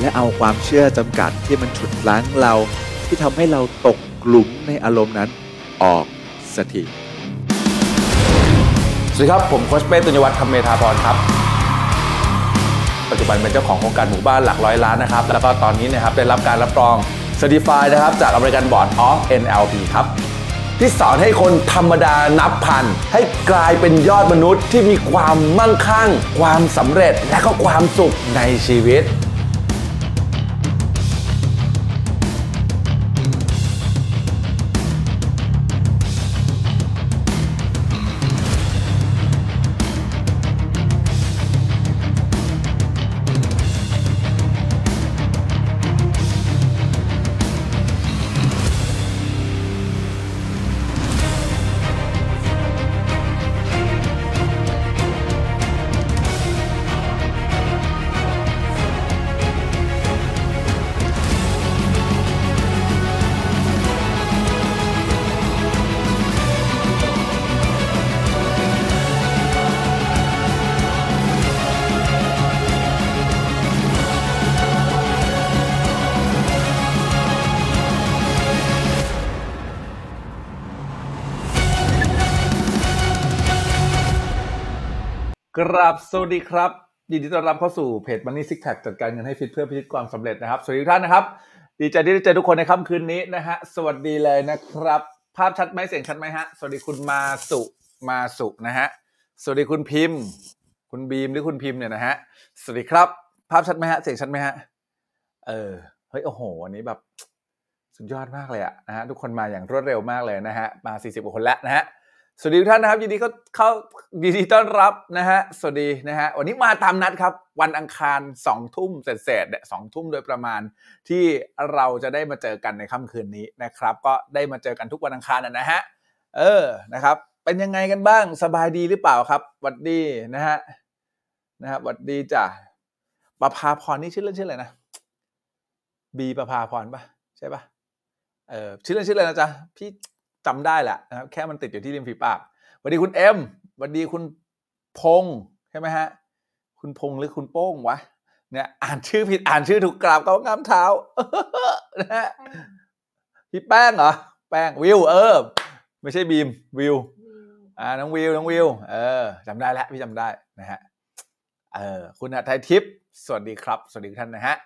และเอาความเชื่อจำกัดที่มันฉุดล้างเรา ที่ทำให้เราตกกลุ่มในอารมณ์นั้นออกสักทีสวัสดีครับ ผมโคชเป้ตุญวัฒน์คำเมธาพรครับ ปัจจุบันเป็นเจ้าของโครงการหมู่บ้านหลักร้อยล้านนะครับ แล้วก็ตอนนี้นะครับได้รับการรับรอง Certified นะครับ จาก American Board of NLP ครับ ที่สอนให้คนธรรมดานับพัน ให้กลายเป็นยอดมนุษย์ที่มีความมั่งคั่ง ความสำเร็จและก็ความสุขในชีวิต กราบสวัสดีครับ ยินดีต้อนรับเข้าสู่เพจ Money Six Pack จัดการเงินให้ฟิตเพื่อพิชิตความสำเร็จนะครับ สวัสดีทุกท่านนะครับ ดีใจที่ได้เจอทุกคนในค่ำคืนนี้นะฮะ สวัสดีเลยนะครับ ภาพชัดไหมเสียงชัดไหมฮะ สวัสดีคุณมาสุมาสุนะฮะ สวัสดีคุณพิมพ์ คุณบีมหรือคุณพิมพ์เนี่ยนะฮะ สวัสดีครับ ภาพชัดไหมฮะ เสียงชัดไหมฮะ เออ เฮ้ย โอ้โหวันนี้แบบ สุดยอดมากเลยอะนะฮะ ทุกคนมาอย่างรวดเร็วมากเลยนะฮะ มา 40กว่าคนแล้วนะฮะ สวัสดีทุกท่านนะครับยินดีเข้าเข้ายินดีต้อนรับนะฮะสวัสดีนะฮะวันนี้มาตามนัดครับ วันอังคารสองทุ่มเศษๆเนี่ยสองทุ่มโดยประมาณที่เราจะได้มาเจอกันในค่ำคืนนี้นะครับ ก็ได้มาเจอกันทุกวันอังคารนะฮะเออนะครับ เป็นยังไงกันบ้างสบายดีหรือเปล่าครับหวัดดีนะฮะนะครับหวัดดีจ้ะประภาพรนี่ชื่อเล่นชื่ออะไรนะบีประภาพรปะใช่ปะเออชื่อเล่นชื่ออะไรนะจ๊ะพี่ จำได้แหละนะครับแค่มันติดอยู่ที่ริมฝีปากสวัสดีคุณเอ็มสวัสดีคุณพงษ์ใช่ไหมฮะ คุณพงษ์หรือคุณโป้งวะเนี่ยอ่านชื่อผิดอ่านชื่อถูกกราบเขางามเท้านะฮะพี่แป้งเหรอแป้งวิวเออ ไม่ใช่บีมวิวอ่าน้องวิวน้องวิวเออจำได้แล้วพี่จำได้นะฮะเออคุณอาไทยทิพย์สวัสดีครับ สวัสดีทุกท่านนะฮะ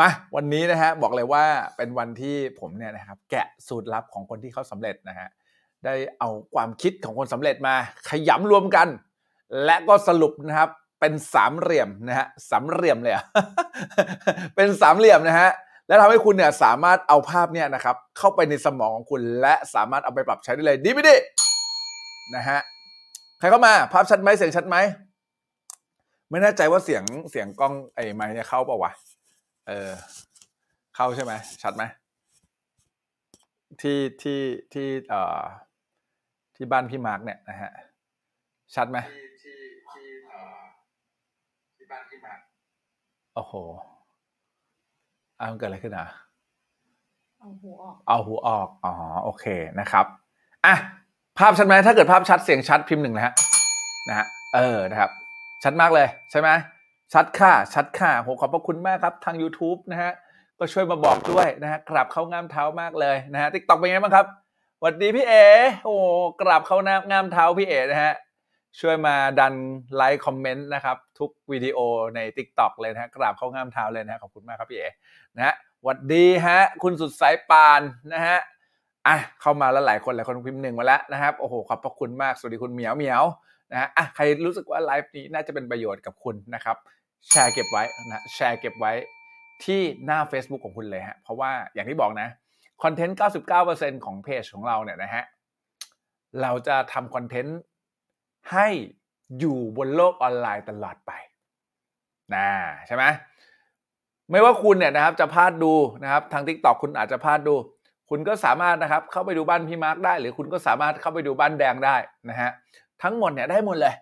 มาวันนี้นะฮะบอกเลยว่าเป็นวันที่ผมเนี่ยนะครับแกะสูตรลับของคนที่เขาสำเร็จนะฮะได้เอาความคิดของคนสำเร็จมาขยำรวมกัน และก็สรุปนะครับเป็นสามเหลี่ยมนะฮะสามเหลี่ยมเลยอะเป็นสามเหลี่ยมนะฮะและทำให้คุณเนี่ยสามารถเอาภาพเนี่ยนะครับเข้าไปในสมองของคุณ และสามารถเอาไปปรับใช้ได้เลยดีไม่ดีนะฮะใครเข้ามาภาพชัดไหมเสียงชัดไหมไม่แน่ใจว่าเสียงเสียงกล้องไอ้ไมค์เนี่ยเข้าเปล่าวะ เออ เข้าใช่ไหม ชัดไหม ที่ที่ที่เอ่อที่บ้านพี่มาร์กเนี่ยนะฮะ ชัดไหมที่ที่เอ่อที่บ้านพี่มาร์กโอ้โหอ้าวมันเกิดอะไรขึ้นอะเอาหัวออก เอาหูออก อ๋อ โอเคนะครับ อะ ภาพชัดไหม ถ้าเกิดภาพชัด เสียงชัด พิมพ์หนึ่งนะฮะ นะฮะ เออ นะครับ ชัดมากเลย ใช่ไหม ชัดค่ะ ชัดค่ะโหขอบพระคุณมากครับทาง YouTube นะฮะก็ช่วยมาบอกด้วยนะฮะกราบเข้าง่ามเท้ามากเลยนะฮะ TikTok เป็นไงบ้างครับสวัสดีพี่เอโอ้กราบเข้าง่ามเท้าพี่เอนะฮะช่วยมาดัน like comment นะครับ ทุกวิดีโอใน Tik t o อกเลยนะฮะกราบเข้างามเท้าเลยนะฮะขอบคุณมากครับพี่เอนะฮะสวัสดีฮะ คุณสุดสายปานนะฮะอะเข้ามาแล้วหลายคนหลายคนพิมพ์หนึ่งมาแล้วนะครับโอ้โหขอบพระคุณมากสวัสดีคุณเหมียวเหมียว นะฮะอะใครรู้สึกว่าไลฟ์นี้น่าจะเป็นประโยชน์กับคุณนะครับแชร์เก็บไว้นะแชร์เก็บไว้ที่หน้า Facebook ของคุณเลยฮะเพราะว่าอย่างที่บอกนะ content 99%ของเพจของเราเนี่ยนะฮะเราจะทำ content ให้อยู่บนโลกออนไลน์ตลอดไปนะใช่ไหมไม่ว่าคุณเนี่ยนะครับจะพลาดดูนะครับทาง TikTok คุณอาจจะพลาดดู คุณก็สามารถนะครับเข้าไปดูบ้านพี่มาร์กได้ หรือคุณก็สามารถเข้าไปดูบ้านแดงได้นะฮะ ทั้งหมดเนี่ยได้หมดเลย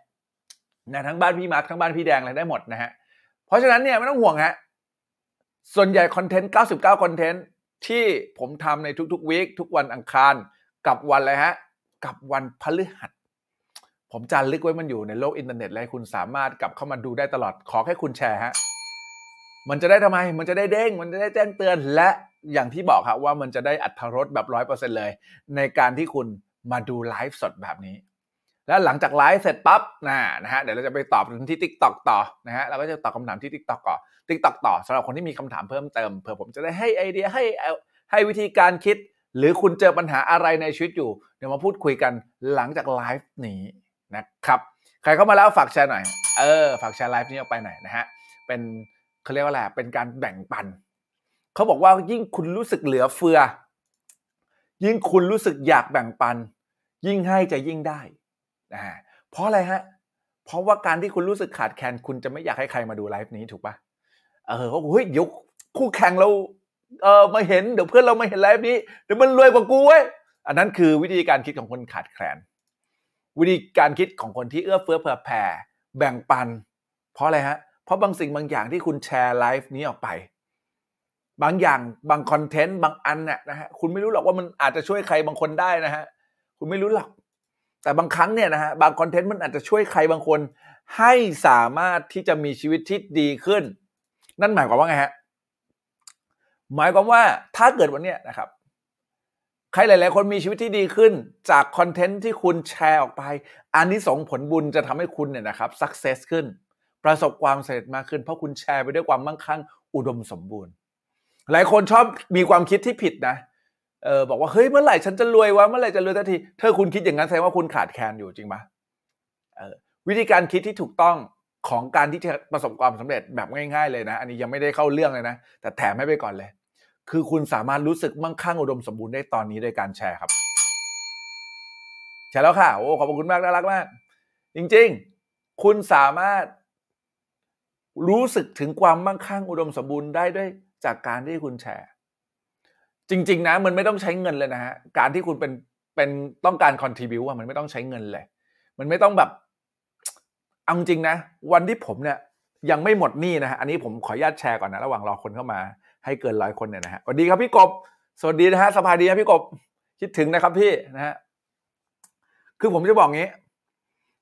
นะทั้งบ้านพี่มาร์กทั้งบ้านพี่แดงเลยได้หมดนะฮะเพราะฉะนั้นเนี่ยไม่ต้องห่วงฮะส่วนใหญ่ content 99 content ที่ผมทำในทุกๆ week ทุกวันอังคาร กับวันอะไรฮะ กับวันพฤหัส ผมจารึกไว้มันอยู่ในโลกอินเทอร์เน็ตและคุณสามารถกลับเข้ามาดูได้ตลอดขอแค่คุณแชร์ฮะมันจะได้ทำไม มันจะได้เด้ง มันจะได้แจ้งเตือนและอย่างที่บอกครับว่ามันจะได้อัตรรสแบบร้อยเปอร์เซ็นเลย ในการที่คุณมาดูไลฟ์สดแบบนี้ แล้วหลังจากไลฟ์เสร็จปั๊บนะนะฮะเดี๋ยวเราจะไปตอบที่ t ิ k t o k ต่อนะฮะเราก็จะตอบคำถามที่ t ิ k t o k ก่อน t ิ k t o k ต่อสำหรับคนที่มีคำถามเพิ่มเติมเผื่อผมจะได้ให้ไอเดียให้ให้วิธีการคิด หรือคุณเจอปัญหาอะไรในชีวิตอยู่ เดี๋ยวมาพูดคุยกันหลังจากไลฟ์นี้นะครับใครเข้ามาแล้วฝากแชร์หน่อยเออฝากแชร์ไลฟ์นี้ออกไปหน่อยนะฮะเป็นเขาเรียกว่าอะไรเป็นการแบ่งปันเขาบอกว่ายิ่งคุณรู้สึกเหลือเฟือ ยิ่งคุณรู้สึกอยากแบ่งปัน ยิ่งให้จะยิ่งได้ นะฮะเพราะอะไรฮะ เพราะว่าการที่คุณรู้สึกขาดแคลนคุณจะไม่อยากให้ใครมาดูไลฟ์นี้ถูกปะเออเขาเฮ้ยเดี๋ยวคู่แข่งเราเออมาเห็นเดี๋ยวเพื่อนเรามาเห็นไลฟ์นี้เดี๋ยวมันรวยกว่ากูเว้ยอันนั้นคือวิธีการคิดของคนขาดแคลน วิธีการคิดของคนที่เอื้อเฟื้อเผื่อแผ่แบ่งปัน เพราะอะไรฮะ เพราะบางสิ่งบางอย่างที่คุณแชร์ไลฟ์นี้ออกไป บางอย่างบางคอนเทนต์บางอันเนี่ยนะฮะคุณไม่รู้หรอกว่ามันอาจจะช่วยใครบางคนได้นะฮะคุณไม่รู้หรอก แต่บางครั้งเนี่ยนะฮะบางคอนเทนต์มันอาจจะช่วยใครบางคน ให้สามารถที่จะมีชีวิตที่ดีขึ้น นั่นหมายความว่าไงฮะหมายความว่าถ้าเกิดวันเนี้ยนะครับ ใครหลาย ๆ คนมีชีวิตที่ดีขึ้น จากคอนเทนต์ที่คุณแชร์ออกไป อันนี้สองผลบุญจะทำให้คุณเนี่ยนะครับสักเซสขึ้น ประสบความสำเร็จมากขึ้น เพราะคุณแชร์ไปด้วยความมั่งคั่งอุดมสมบูรณ์ หลายคนชอบมีความคิดที่ผิดนะเออบอกว่าเฮ้ยเมื่อไหร่ฉันจะรวยวะเมื่อไหร่จะรวยสักทีเธอคุณคิดอย่างนั้นแสดงว่าคุณขาดแคลนอยู่จริงปะเออวิธีการคิดที่ถูกต้องของการที่จะประสบความสำเร็จแบบง่าย ๆ เลยนะ อันนี้ยังไม่ได้เข้าเรื่องเลยนะ แต่แถมให้ไปก่อนเลย คือคุณสามารถรู้สึกมั่งคั่งอุดมสมบูรณ์ได้ตอนนี้โดยการแชร์ครับแชร์แล้วค่ะโอ้ขอบคุณมากน่ารักมาก จริง ๆ คุณสามารถรู้สึกถึงความมั่งคั่งอุดมสมบูรณ์ได้ด้วยจากการที่คุณแชร์ จริง ๆ นะ มันไม่ต้องใช้เงินเลยนะฮะการที่คุณเป็นเป็นต้องการคอนทริบิวอะมันไม่ต้องใช้เงินเลย มันไม่ต้องแบบเอาจริงนะ วันที่ผมเนี่ยยังไม่หมดหนี้นะฮะอันนี้ผมขออนุญาตแชร์ก่อนนะ ระหว่างรอคนเข้ามาให้เกินร้อยคนเนี่ยนะฮะสวัสดีครับพี่กบ สวัสดีนะฮะสบายดีครับพี่กบคิดถึงนะครับพี่นะฮะคือผมจะบอกงี้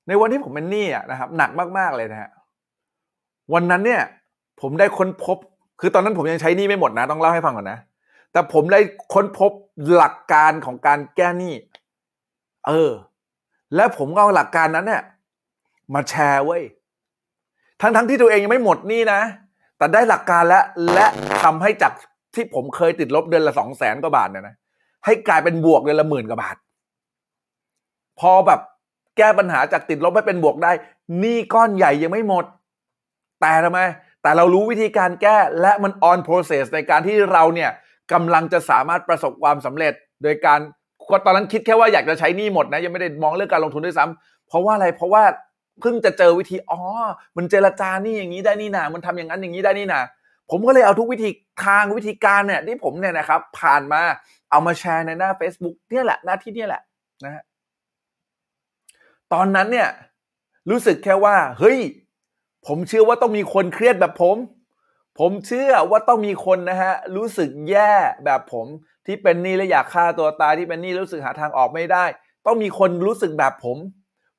ในวันที่ผมเป็นหนี้อะนะครับ หนักมากๆเลยนะฮะวันนั้นเนี่ย ผมได้ค้นพบ คือตอนนั้นผมยังใช้หนี้ไม่หมดนะ ต้องเล่าให้ฟังก่อนนะ แต่ผมได้ค้นพบหลักการของการแก้หนี้ เออ และผมก็เอาหลักการนั้นเนี่ยมาแชร์เว้ย ทั้งทั้งที่ตัวเองยังไม่หมดหนี้นะ แต่ได้หลักการแล้วและทำให้จากที่ผมเคยติดลบเดือนละสองแสนกว่าบาทเนี่ยนะ ให้กลายเป็นบวกเดือนละหมื่นกว่าบาท พอแบบแก้ปัญหาจากติดลบให้เป็นบวกได้หนี้ก้อนใหญ่ยังไม่หมด แต่ทำไม แต่เรารู้วิธีการแก้และมัน on process ในการที่เราเนี่ย กำลังจะสามารถประสบความสำเร็จ โดยการตอนนั้นคิดแค่ว่าอยากจะใช้นี้หมดนะ ยังไม่ได้มองเรื่องการลงทุนด้วยซ้ำเพราะว่าอะไรเพราะว่าเพิ่งจะเจอวิธีอ๋อมันเจรจานี่อย่างนี้ได้นี่นามันทำอย่างนั้นอย่างนี้ได้นี่นาผมก็เลยเอาทุกวิธีทางวิธีการเนี่ยที่ผมเนี่ยนะครับ ผ่านมาเอามาแชร์ในหน้า Facebook เนี่ยแหละหน้าที่เนี่ยแหละนะฮะตอนนั้นเนี่ยรู้สึกแค่ว่า เฮ้ย ผมเชื่อว่าต้องมีคนเครียดแบบผม ผมเชื่อว่าต้องมีคนนะฮะรู้สึกแย่แบบผมที่เป็นหนี้และอยากฆ่าตัวตายที่เป็นหนี้รู้สึกหาทางออกไม่ได้ ต้องมีคนรู้สึกแบบผม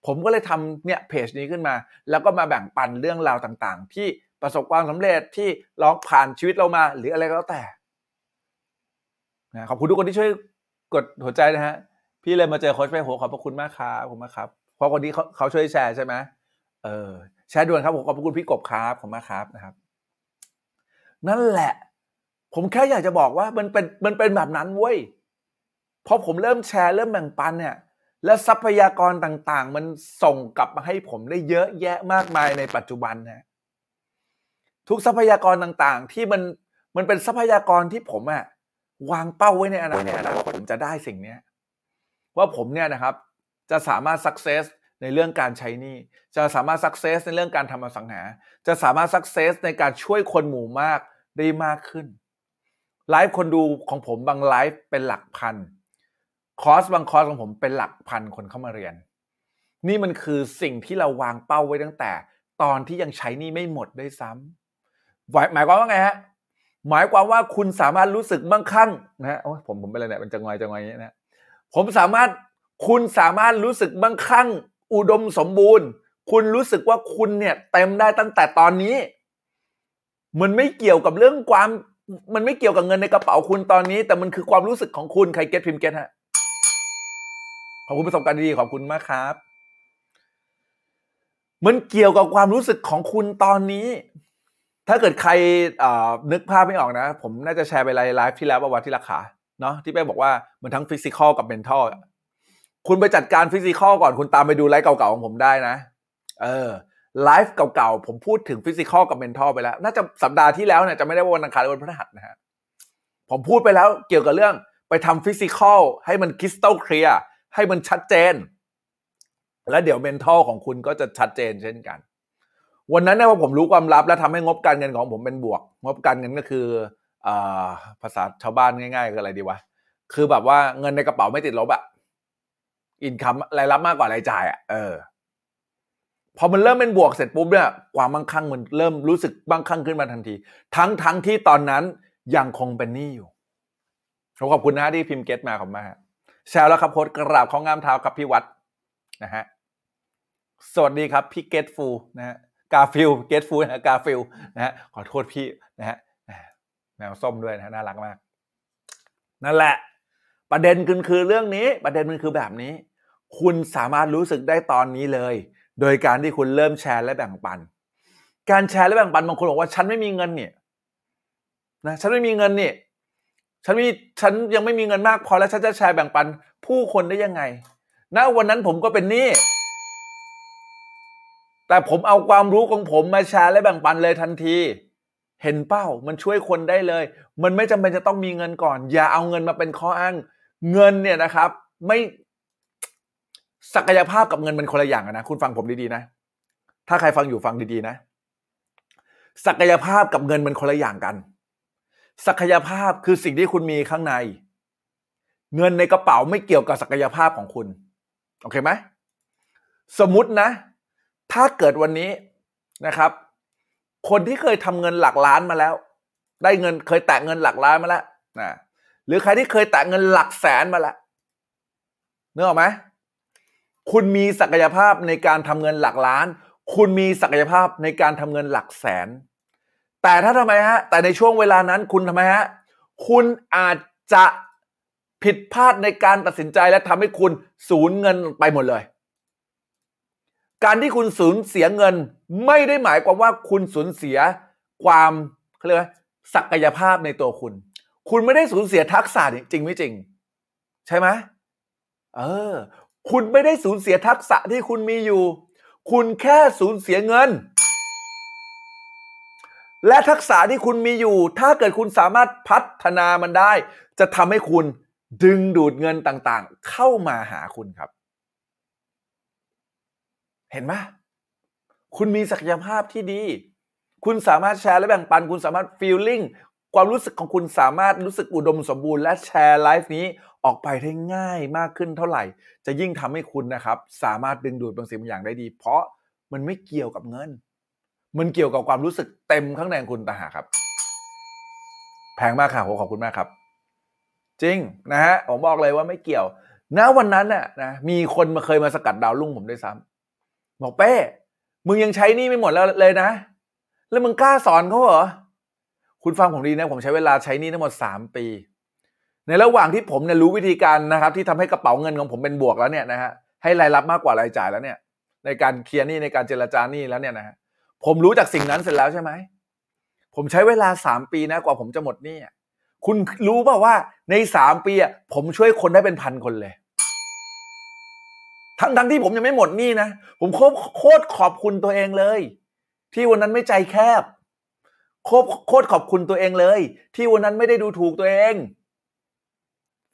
ผมก็เลยทำเนี่ยเพจนี้ขึ้นมา แล้วก็มาแบ่งปันเรื่องราวต่างๆ ที่ประสบความสำเร็จที่ลองผ่านชีวิตเรามา หรืออะไรก็แล้วแต่นะขอบคุณทุกคนที่ช่วยกดหัวใจนะฮะพี่เลยมาเจอโค้ชไปโหขอบพระคุณมากครับขอบคุณมากครับเพราะคนที่เขาเขาช่วยแชร์ใช่ไหมเออแชร์ด่วนครับผมขอบพระคุณพี่กบครับขอบมากครับนะครับ นั่นแหละ ผมแค่อยากจะบอกว่ามันเป็นมันเป็นแบบนั้นเว้ยพอผมเริ่มแชร์เริ่มแบ่งปันเนี่ย แล้วทรัพยากรต่างๆ มันส่งกลับมาให้ผมได้เยอะแยะมากมายในปัจจุบันนะทุกทรัพยากรต่างๆ ที่มันมันเป็นทรัพยากรที่ผมอะวางเป้าไว้ในอนาคตผมจะได้สิ่งเนี้ยว่าผมเนี่ยนะครับจะสามารถสักเซสในเรื่องการใช้นี้จะสามารถ success ในเรื่องการทำอสังหา จะสามารถ success ในการช่วยคนหมู่มาก ได้มากขึ้น ไลฟ์คนดูของผมบางไลฟ์เป็นหลักพัน คอร์สบางคอร์สของผมเป็นหลักพันคนเข้ามาเรียน นี่มันคือสิ่งที่เราวางเป้าไว้ตั้งแต่ ตอนที่ยังใช้หนี้ไม่หมดด้วยซ้ำหมายหมายความว่าไงฮะหมายความว่าคุณสามารถรู้สึกมั่งคั่งนะฮะผมผมเป็นอะไรเนี่ยเป็นจังไงจังไงอย่างเงี้ยนะผมสามารถคุณสามารถรู้สึกมั่งคั่ง อุดมสมบูรณ์ คุณรู้สึกว่าคุณเนี่ยเต็มได้ตั้งแต่ตอนนี้ มันไม่เกี่ยวกับเรื่องความ มันไม่เกี่ยวกับเงินในกระเป๋าคุณตอนนี้ แต่มันคือความรู้สึกของคุณใครเก็ตพิมพ์เก็ตฮะขอบคุณประสบการณ์ดีๆขอบคุณมากครับ มันเกี่ยวกับความรู้สึกของคุณตอนนี้ ถ้าเกิดใครเอ่อนึกภาพไม่ออกนะ ผมน่าจะแชร์ไปไลฟ์ที่แล้วประวัติที่ราคาเนาะที่แป้บอกว่ามันทั้ง physical กับ mental คุณไปจัดการ physical ก่อนคุณตามไปดูไลฟ์เก่าๆของผมได้นะ เออ ไลฟ์เก่าๆ ผมพูดถึง physical กับ mental ไปแล้ว น่าจะสัปดาห์ที่แล้วเนี่ยจำไม่ได้ว่าวันอังคารหรือวันพฤหัสนะฮะผมพูดไปแล้วเกี่ยวกับเรื่องไปทำ physical ให้มัน crystal clear ให้มันชัดเจน แล้วเดี๋ยว mental ของคุณก็จะชัดเจนเช่นกัน วันนั้นเนี่ยพอผมรู้ความลับ และทำให้งบการเงินของผมเป็นบวก งบการเงินก็คืออ่าภาษาชาวบ้านง่ายๆคืออะไรดีวะคือแบบว่าเงินในกระเป๋าไม่ติดลบอะอินคัมรายรับมากกว่ารายจ่ายอะเออ พอมันเริ่มเป็นบวกเสร็จปุ๊บเนี่ยความมั่งคั่งมันเริ่มรู้สึกมั่งคั่งขึ้นมาทันที ทั้งทั้งที่ตอนนั้นยังคงเป็นหนี้อยู่ขอบคุณนะที่พิมพ์เก็ตมาขอบมาแชร์แล้วครับโพสต์กราบของงามเท้าครับพี่วัดนะฮะสวัสดีครับพี่เกตฟูนะฮะการ์ฟิลด์ grateful นะการ์ฟิลด์นะฮะขอโทษพี่นะฮะแมวส้มด้วยนะฮะน่ารักมาก นั่นแหละ ประเด็นคือคือเรื่องนี้ ประเด็นมันคือแบบนี้ คุณสามารถรู้สึกได้ตอนนี้เลย โดยการที่คุณเริ่มแชร์และแบ่งปัน การแชร์และแบ่งปันบางคนบอกว่าฉันไม่มีเงินเนี่ยนะฉันไม่มีเงินเนี่ยฉันมีฉันยังไม่มีเงินมากพอแล้วฉันจะแชร์แบ่งปันผู้คนได้ยังไงณวันนั้นผมก็เป็นหนี้แต่ผมเอาความรู้ของผมมาแชร์และแบ่งปันเลยทันที เห็นเป้ามันช่วยคนได้เลย มันไม่จำเป็นจะต้องมีเงินก่อน อย่าเอาเงินมาเป็นข้ออ้าง เงินเนี่ยนะครับ ไม่ ศักยภาพกับเงินเป็นคนละอย่างนะคุณฟังผมดีๆนะ ถ้าใครฟังอยู่ฟังดีๆนะ ศักยภาพกับเงินมันคนละอย่างกัน ศักยภาพคือสิ่งที่คุณมีข้างใน เงินในกระเป๋าไม่เกี่ยวกับศักยภาพของคุณโอเคไหมสมมตินะ ถ้าเกิดวันนี้นะครับ คนที่เคยทำเงินหลักล้านมาแล้ว ได้เงินเคยแตะเงินหลักล้านมาแล้วนะหรือใครที่เคยแตะเงินหลักแสนมาแล้วเนึกออกไหม คุณมีศักยภาพในการทำเงินหลักล้าน คุณมีศักยภาพในการทำเงินหลักแสน แต่ถ้าทำไมฮะ แต่ในช่วงเวลานั้นคุณทำไมฮะ คุณอาจจะผิดพลาดในการตัดสินใจและทำให้คุณสูญเงินไปหมดเลย การที่คุณสูญเสียเงิน ไม่ได้หมายความว่าคุณสูญเสียความเขาเรียกว่าศักยภาพในตัวคุณ คุณไม่ได้สูญเสียทักษะจริงไม่จริง ใช่ไหมเออ คุณไม่ได้สูญเสียทักษะที่คุณมีอยู่ คุณแค่สูญเสียเงิน และทักษะที่คุณมีอยู่ ถ้าเกิดคุณสามารถพัฒนามันได้ จะทำให้คุณดึงดูดเงินต่างๆ เข้ามาหาคุณครับ เห็นไหมคุณมีศักยภาพที่ดี คุณสามารถแชร์และแบ่งปัน คุณสามารถฟีลลิ่ง ความรู้สึกของคุณสามารถรู้สึกอุดมสมบูรณ์และแชร์ไลฟ์นี้ออกไปได้ง่ายมากขึ้นเท่าไหร่ จะยิ่งทำให้คุณนะครับ สามารถดึงดูดบางสิ่งบางอย่างได้ดี เพราะมันไม่เกี่ยวกับเงิน มันเกี่ยวกับความรู้สึกเต็มข้างในของคุณต่างหากครับ แพงมากค่ะผมขอบคุณมากครับ จริงนะฮะผมบอกเลยว่าไม่เกี่ยวณวันนั้นน่ะนะมีคนมาเคยมาสกัดดาวรุ่งผมด้วยซ้ำบอกเป้ มึงยังใช้นี่ไม่หมดแล้วเลยนะ แล้วมึงกล้าสอนเขาเหรอ คุณฟังผมดีนะผมใช้เวลาใช้นี่ทั้งหมดสามปี ในระหว่างที่ผมเนี่ยรู้วิธีการนะครับ ที่ทำให้กระเป๋าเงินของผมเป็นบวกแล้วเนี่ยนะฮะให้รายรับมากกว่ารายจ่ายแล้วเนี่ย ในการเคลียร์นี้ในการเจรจาหนี้แล้วเนี่ยนะฮะผมรู้จากสิ่งนั้นเสร็จแล้วใช่ไหมผมใช้เวลาสามปีนะกว่าผมจะหมดนี้คุณรู้เปล่าว่าในสามปีอะผมช่วยคนได้เป็นพันคนเลย ทั้งทั้งที่ผมยังไม่หมดนี้นะ ผมโคตรขอบคุณตัวเองเลย ที่วันนั้นไม่ใจแคบ โคตรโคตรขอบคุณตัวเองเลย ที่วันนั้นไม่ได้ดูถูกตัวเอง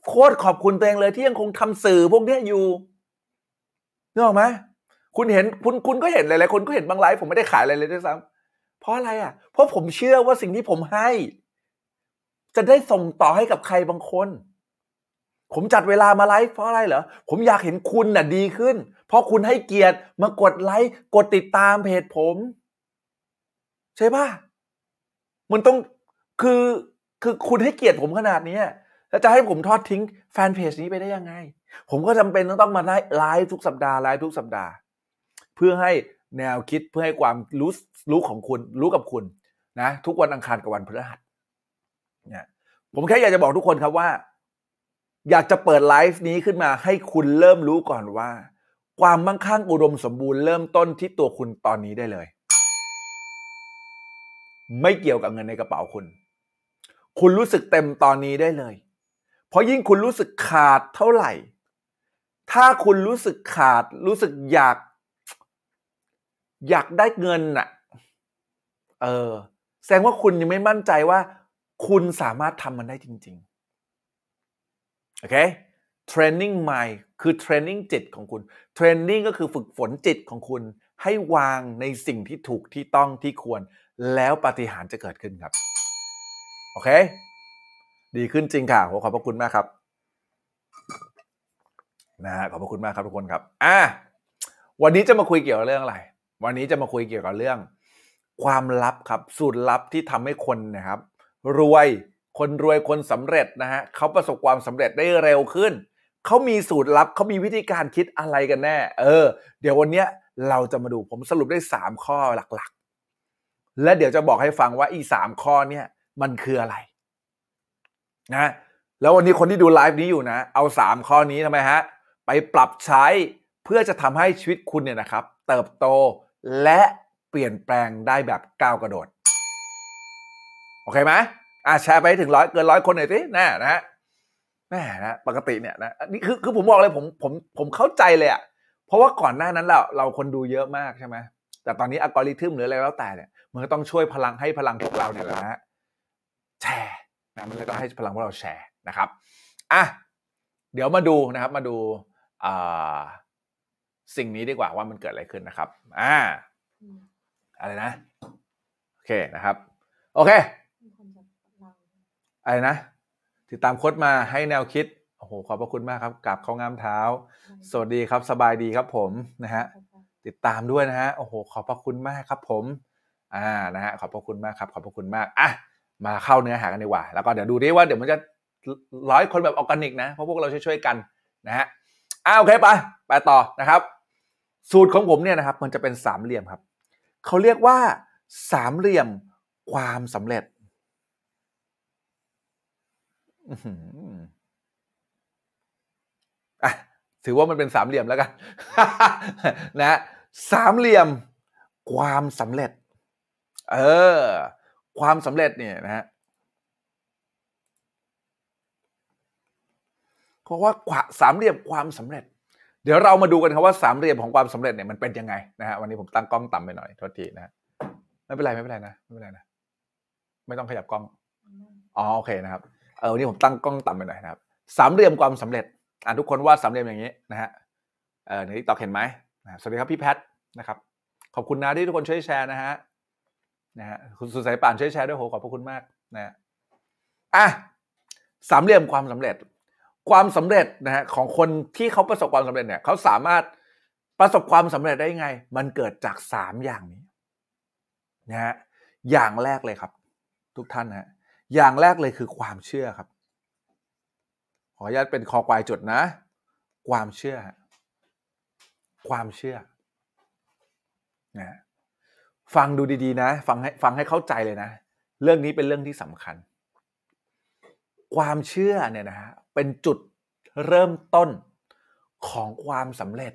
โคตรขอบคุณตัวเองเลย ที่ยังคงทำสื่อพวกเนี้ยอยู่นึกออกไหมคุณเห็นคุณคุณก็เห็นหลายๆคนก็เห็นบางไลฟ์ผมไม่ได้ขายอะไรเลยด้วยซ้ำเพราะอะไรอะ เพราะผมเชื่อว่าสิ่งที่ผมให้ จะได้ส่งต่อให้กับใครบางคน ผมจัดเวลามาไลฟ์เพราะอะไรเหรอผมอยากเห็นคุณน่ะดีขึ้น เพราะคุณให้เกียรติมากดไลค์กดติดตามเพจผม ใช่ป่ะ มันต้องคือคือคุณให้เกียรติผมขนาดนี้แล้วจะให้ผมทอดทิ้งแฟนเพจนี้ไปได้ยังไง ผมก็จำเป็นต้องต้องมาไลฟ์ทุกสัปดาห์ไลฟ์ทุกสัปดาห์ เพื่อให้แนวคิดเพื่อให้ความรู้รู้ของคุณรู้กับคุณนะทุกวันอังคารกับวันพฤหัสเนี่ยผมแค่อยากจะบอกทุกคนครับว่า อยากจะเปิดไลฟ์นี้ขึ้นมาให้คุณเริ่มรู้ก่อนว่า ความมั่งคั่งอุดมสมบูรณ์เริ่มต้นที่ตัวคุณตอนนี้ได้เลย ไม่เกี่ยวกับเงินในกระเป๋าคุณ คุณรู้สึกเต็มตอนนี้ได้เลย เพราะยิ่งคุณรู้สึกขาดเท่าไหร่ ถ้าคุณรู้สึกขาด รู้สึกอยาก อยากได้เงินน่ะ เออ แสดงว่าคุณยังไม่มั่นใจว่า คุณสามารถทำมันได้จริง ๆ โอเค training mind คือ training จิตของคุณ training ก็คือฝึกฝนจิตของคุณให้วางในสิ่งที่ถูกที่ต้องที่ควร แล้วปาฏิหารย์จะเกิดขึ้นครับ โอเค ดีขึ้นจริงค่ะโหขอบพระคุณมากครับนะฮะขอบพระคุณมากครับทุกคนครับอะวันนี้จะมาคุยเกี่ยวกับเรื่องอะไร วันนี้จะมาคุยเกี่ยวกับเรื่อง ความลับครับสูตรลับที่ทำให้คนนะครับ รวยคนรวยคนสำเร็จนะฮะเขาประสบความสำเร็จได้เร็วขึ้นเขามีสูตรลับเขามีวิธีการคิดอะไรกันแน่ เออ เดี๋ยววันเนี้ยเราจะมาดูผมสรุปได้สามข้อหลัก และเดี๋ยวจะบอกให้ฟังว่าอีสามข้อเนี่ยมันคืออะไรนะแล้ววันนี้คนที่ดูไลฟ์นี้อยู่นะ เอาสามข้อนี้ทำไมฮะ ไปปรับใช้เพื่อจะทำให้ชีวิตคุณเนี่ยนะครับ เติบโตและเปลี่ยนแปลงได้แบบก้าวกระโดด โอเคไหมอะแชร์ไปถึงร้อยเกินร้อยคนหน่อยสินะนะฮะแม่นะปกติเนี่ยนะนี่คือคือผมบอกเลยผมผมผมเข้าใจเลยอะเพราะว่าก่อนหน้านั้นเราเราคนดูเยอะมากใช่ไหมแต่ตอนนี้อัลกอริทึมหรืออะไรแล้วแต่เนี่ย มันก็ต้องช่วยพลังให้พลังพวกเราเนี่ยแหละนะฮะแชร์นะมันเลยต้องให้พลังพวกเราแชร์นะครับอะเดี๋ยวมาดูนะครับมาดูอ่าสิ่งนี้ดีกว่าว่ามันเกิดอะไรขึ้นนะครับอ่าอืมอะไรนะโอเคนะครับ โอเคมีคนจะเราอะไรนะ ติดตามโค้ชมาให้แนวคิดโอ้โหขอบพระคุณมากครับกราบเข้าง่ามเท้า สวัสดีครับ สบายดีครับผมนะฮะติดตามด้วยนะฮะโอ้โหขอบพระคุณมากครับผม อ่านะฮะขอบพระคุณมากครับ ขอบพระคุณมากอะมาเข้าเนื้อหากันดีกว่า แล้วก็เดี๋ยวดูดิว่าเดี๋ยวมันจะร้อยคนแบบออร์แกนิกนะเพราะพวกเราช่วยๆกันนะฮะอ่าโอเคไปไปต่อนะครับ สูตรของผมเนี่ยนะครับ มันจะเป็นสามเหลี่ยมครับเขาเรียกว่าสามเหลี่ยมความสำเร็จอือหืออะถือว่ามันเป็นสามเหลี่ยมแล้วกันนะฮะสามเหลี่ยมความสำเร็จ เออ ความสำเร็จเนี่ยนะฮะเพราะว่าสามเหลี่ยมความสำเร็จ เดี๋ยวเรามาดูกันครับว่าสามเหลี่ยมของความสำเร็จเนี่ยมันเป็นยังไงนะฮะวันนี้ผมตั้งกล้องต่ำไปหน่อยโทษทีนะ ไม่เป็นไรไม่เป็นไรนะไม่เป็นไรนะไม่ต้องขยับกล้องอ๋อโอเคนะครับเออวันนี้ผมตั้งกล้องต่ำไปหน่อยนะครับสามเหลี่ยมความสำเร็จอะทุกคนว่าสามเหลี่ยมอย่างนี้นะฮะเออในที่ตอกเห็นไหมสวัสดีครับพี่แพทนะครับขอบคุณนะที่ทุกคนช่วยแชร์นะฮะ นะฮะคุณสุดสายป่านช่วยแชร์ด้วยโหขอบพระคุณมากนะฮะอะสามเหลี่ยมความสำเร็จ ความสำเร็จนะฮะของคนที่เขาประสบความสำเร็จเนี่ยเขาสามารถประสบความสำเร็จได้ยังไง มันเกิดจากสามอย่างนี้นะฮะอย่างแรกเลยครับ ทุกท่านนะฮะอย่างแรกเลยคือความเชื่อครับ ขออนุญาตเป็นคอควายจุดนะ ความเชื่อ ความเชื่อนะ ฟังดูดีๆนะ ฟังให้ฟังให้เข้าใจเลยนะ เรื่องนี้เป็นเรื่องที่สำคัญ ความเชื่อเนี่ยนะฮะเป็นจุดเริ่มต้นของความสำเร็จ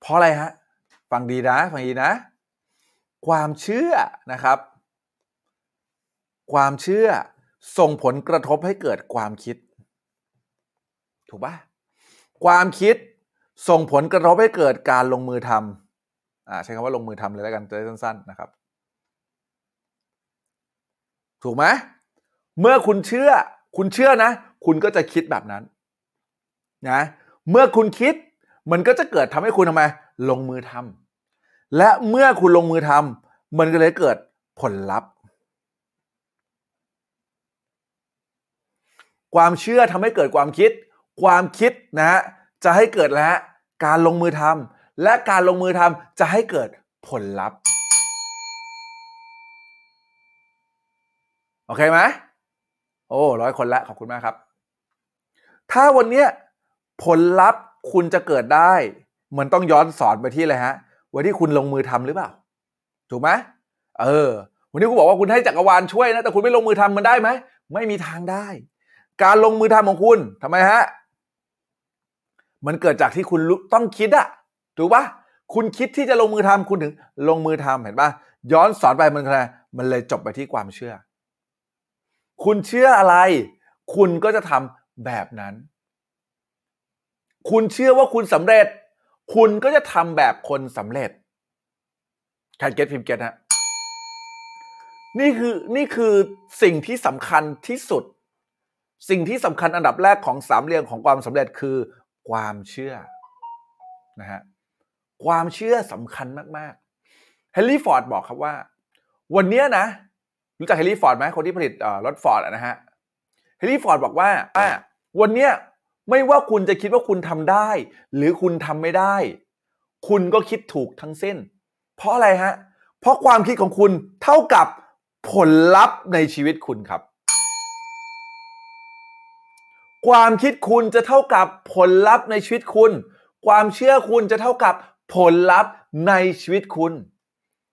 เพราะอะไรฮะฟังดีนะฟังดีนะ ความเชื่อนะครับ ความเชื่อส่งผลกระทบให้เกิดความคิด ถูกปะความคิดส่งผลกระทบให้เกิดการลงมือทำอ่า ใช้คำว่าลงมือทำเลยแล้วกันจะได้สั้น ๆ นะครับ ถูกไหมเมื่อคุณเชื่อ คุณเชื่อนะ คุณก็จะคิดแบบนั้นนะเมื่อคุณคิดมันก็จะเกิดทำให้คุณทำไมลงมือทำและเมื่อคุณลงมือทำมันก็เลยเกิดผลลัพธ์ ความเชื่อทำให้เกิดความคิด ความคิดนะฮะจะให้เกิดแล้วการลงมือทำ และการลงมือทำจะให้เกิดผลลัพธ์ โอเคไหมโอ้ร้อยคนละขอบคุณมากครับ ถ้าวันเนี้ยผลลัพธ์คุณจะเกิดได้ มันต้องย้อนสอนไปที่อะไรฮะวันที่คุณลงมือทำหรือเปล่า ถูกไหมเออ วันนี้คุณบอกว่าคุณให้จักรวาลช่วยนะแต่คุณไม่ลงมือทำมันได้ไหมไม่มีทางได้ การลงมือทำของคุณทำไมฮะมันเกิดจากที่คุณต้องคิดอะ ถูกปะคุณคิดที่จะลงมือทำคุณถึงลงมือทำเห็นปะย้อนสอนไปมันอะไรมันเลยจบไปที่ความเชื่อ คุณเชื่ออะไร คุณก็จะทำแบบนั้น คุณเชื่อว่าคุณสำเร็จ คุณก็จะทำแบบคนสำเร็จใคร get พิมพ์ get ฮะนี่คือนี่คือสิ่งที่สำคัญที่สุด สิ่งที่สำคัญอันดับแรกของสามเหลี่ยมของความสำเร็จคือความเชื่อนะฮะ ความเชื่อสำคัญมากๆเฮนรี่ฟอร์ดบอกครับว่า วันเนี้ยนะ รู้จักเฮนรี่ฟอร์ดไหมคนที่ผลิตรถฟอร์ดนะฮะเฮนรี่ฟอร์ดบอกว่าอะวันเนี้ยไม่ว่าคุณจะคิดว่าคุณทำได้ หรือคุณทำไม่ได้ คุณก็คิดถูกทั้งเส้น เพราะอะไรฮะ เพราะความคิดของคุณเท่ากับผลลัพธ์ในชีวิตคุณครับ ความคิดคุณจะเท่ากับผลลัพธ์ในชีวิตคุณ ความเชื่อคุณจะเท่ากับ ผลลัพธ์ในชีวิตคุณ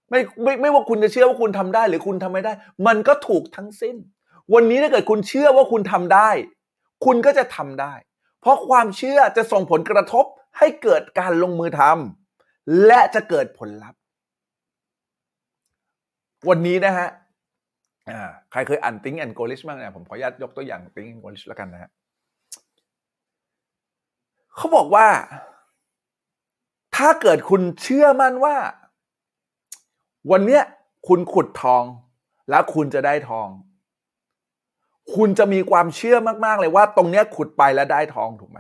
ไม่ไม่ไม่ว่าคุณจะเชื่อว่าคุณทำได้หรือคุณทำไม่ได้ มันก็ถูกทั้งสิ้น วันนี้ถ้าเกิดคุณเชื่อว่าคุณทำได้ คุณก็จะทำได้ เพราะความเชื่อจะส่งผลกระทบให้เกิดการลงมือทำและจะเกิดผลลัพธ์ วันนี้นะฮะใครเคยอ่าน Think and Grow Rich บ้างเนี่ยผมขออนุญาตยกตัวอย่าง Think and Grow Rich แล้วกันนะฮะเขาบอกว่า ถ้าเกิดคุณเชื่อมั่นว่า วันเนี้ยคุณขุดทอง แล้วคุณจะได้ทอง คุณจะมีความเชื่อมาก ๆ เลยว่า ตรงเนี้ยขุดไปแล้วได้ทองถูกไหม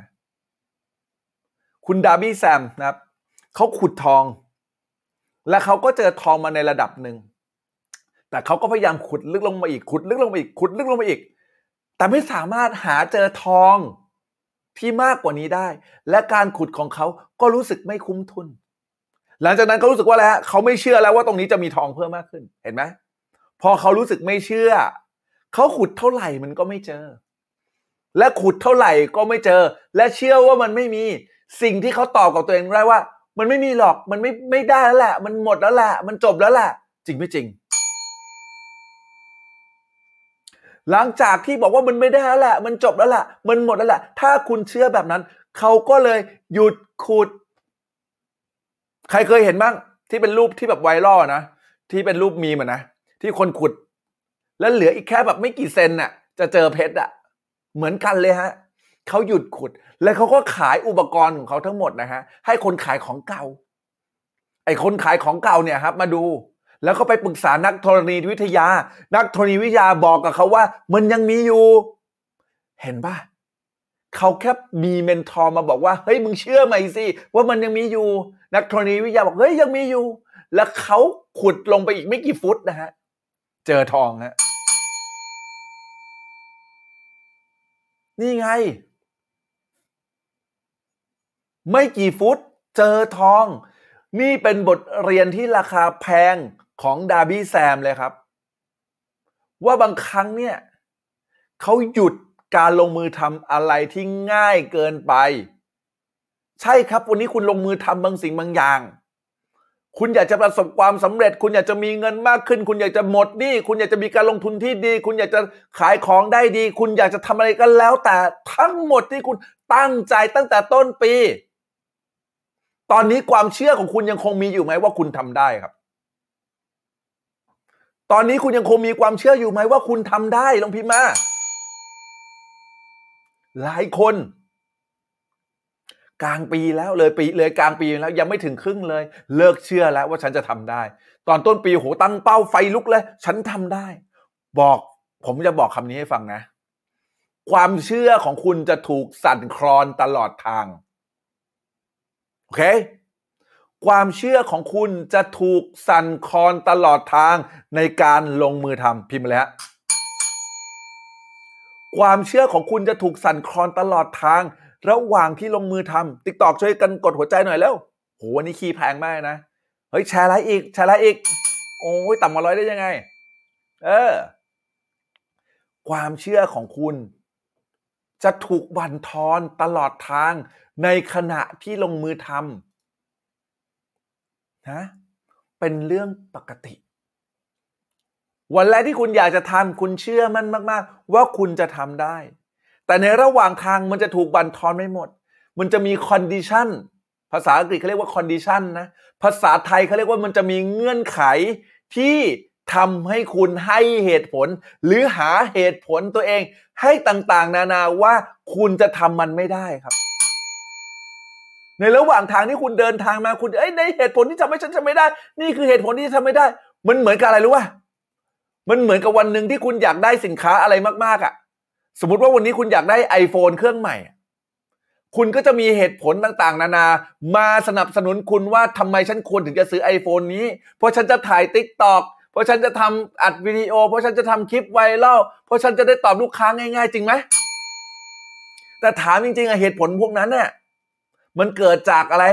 คุณดาร์บี้แซมนะครับเขาขุดทอง และเขาก็เจอทองมาในระดับหนึ่งแต่เขาก็พยายามขุดลึกลงมาอีกขุดลึกลงมาอีกขุดลึกลงมาอีก แต่ไม่สามารถหาเจอทอง ที่มากกว่านี้ได้ และการขุดของเขาก็รู้สึกไม่คุ้มทุน หลังจากนั้นเขารู้สึกว่าอะไรฮะเขาไม่เชื่อแล้วว่าตรงนี้จะมีทองเพิ่มมากขึ้นเห็นไหมพอเขารู้สึกไม่เชื่อ เขาขุดเท่าไหร่มันก็ไม่เจอ และขุดเท่าไหร่ก็ไม่เจอ และเชื่อว่ามันไม่มีสิ่งที่เขาตอบกับตัวเองได้ว่า มันไม่มีหรอกมันไม่ไม่ได้แล้วแหละ มันหมดแล้วแหละมันจบแล้วแหละจริงไม่จริง หลังจากที่บอกว่ามันไม่ได้แล้วแหละ มันจบแล้วแหละ มันหมดแล้วแหละ ถ้าคุณเชื่อแบบนั้น เขาก็เลยหยุดขุด ใครเคยเห็นบ้าง ที่เป็นรูปที่แบบไวรัลนะ ที่เป็นรูปมีมอะนะ ที่คนขุด แล้วเหลืออีกแค่แบบไม่กี่เซนน่ะ จะเจอเพชรอะ เหมือนกันเลยฮะ เขาหยุดขุด แล้วเขาก็ขายอุปกรณ์ของเขาทั้งหมดนะฮะ ให้คนขายของเก่า ไอ้คนขายของเก่าเนี่ยครับ มาดู แล้วก็ไปปรึกษานักธรณีวิทยา นักธรณีวิทยาบอกกับเขาว่า มันยังมีอยู่ เห็นป่ะเขาแค่มีเมนทอร์มาบอกว่า เฮ้ยมึงเชื่อไหมสิว่ามันยังมีอยู่ นักธรณีวิทยาบอกเฮ้ยยังมีอยู่ แล้วเขาขุดลงไปอีกไม่กี่ฟุตนะฮะ เจอทองฮะนี่ไง ไม่กี่ฟุต เจอทอง นี่เป็นบทเรียนที่ราคาแพง ของดาร์บี้แซมเลยครับ ว่าบางครั้งเนี่ยเขาหยุดการลงมือทำอะไรที่ง่ายเกินไป ใช่ครับวันนี้คุณลงมือทำบางสิ่งบางอย่าง คุณอยากจะประสบความสำเร็จ คุณอยากจะมีเงินมากขึ้น คุณอยากจะหมดหนี้คุณอยากจะมีการลงทุนที่ดี คุณอยากจะขายของได้ดี คุณอยากจะทำอะไรก็แล้ว แต่ทั้งหมดที่คุณตั้งใจตั้งแต่ต้นปี ตอนนี้ความเชื่อของคุณยังคงมีอยู่ไหมว่าคุณทำได้ครับ ตอนนี้คุณยังคงมีความเชื่ออยู่ไหมว่าคุณทำได้ลองพิมพ์มาหลายคน กลางปีแล้วเลยปีเลยกลางปีแล้วยังไม่ถึงครึ่งเลย เลิกเชื่อแล้วว่าฉันจะทำได้ ตอนต้นปีโหตั้งเป้าไฟลุกเลย ฉันทำได้ บอก ผมจะบอกคำนี้ให้ฟังนะ ความเชื่อของคุณจะถูกสั่นคลอนตลอดทาง โอเค ความเชื่อของคุณจะถูกสั่นคลอนตลอดทางในการลงมือทำพิมพ์มาเลยฮะความเชื่อของคุณจะถูกสั่นคลอนตลอดทาง ระหว่างที่ลงมือทำ TikTok ช่วยกันกดหัวใจหน่อยแล้วโหวันนี้ key แพงมากนะเฮ้ยแชร์ไลค์อีกแชร์ไลค์อีก โอ้ยต่ำกว่าร้อยได้ยังไง เออ ความเชื่อของคุณ จะถูกบั่นทอนตลอดทางในขณะที่ลงมือทำ นะเป็นเรื่องปกติ วันแรกที่คุณอยากจะทำคุณเชื่อมั่นมาก ๆ ว่าคุณจะทำได้ แต่ในระหว่างทางมันจะถูกบั่นทอนไปหมด มันจะมี condition ภาษาอังกฤษเขาเรียกว่า condition นะ ภาษาไทยเขาเรียกว่ามันจะมีเงื่อนไขที่ทำให้คุณให้เหตุผล หรือหาเหตุผลตัวเองให้ต่างๆ นานาว่าคุณจะทำมันไม่ได้ครับ ในระหว่างทางที่คุณเดินทางมาคุณเอ้ยในเหตุผลที่ทำให้ฉันทำไม่ได้ นี่คือเหตุผลที่ทำไม่ได้ มันเหมือนกับอะไรรู้ป่ะมันเหมือนกับวันหนึ่งที่คุณอยากได้สินค้าอะไรมากๆอะ สมมติว่าวันนี้คุณอยากได้ iPhone เครื่องใหม่ คุณก็จะมีเหตุผลต่างๆ นานา มาสนับสนุนคุณว่าทำไมฉันควรถึงจะซื้อ iPhone นี้ เพราะฉันจะถ่าย t ิ k t o k เพราะฉันจะทำอัดวิดีโอ เพราะฉันจะทำคลิปไวรัลเพราะฉันจะได้ตอบลูกค้าง่าย ๆ จริงไหมแต่ถามจริงๆอะเหตุผลพวกนั้นเนี่ย มันเกิดจากอะไร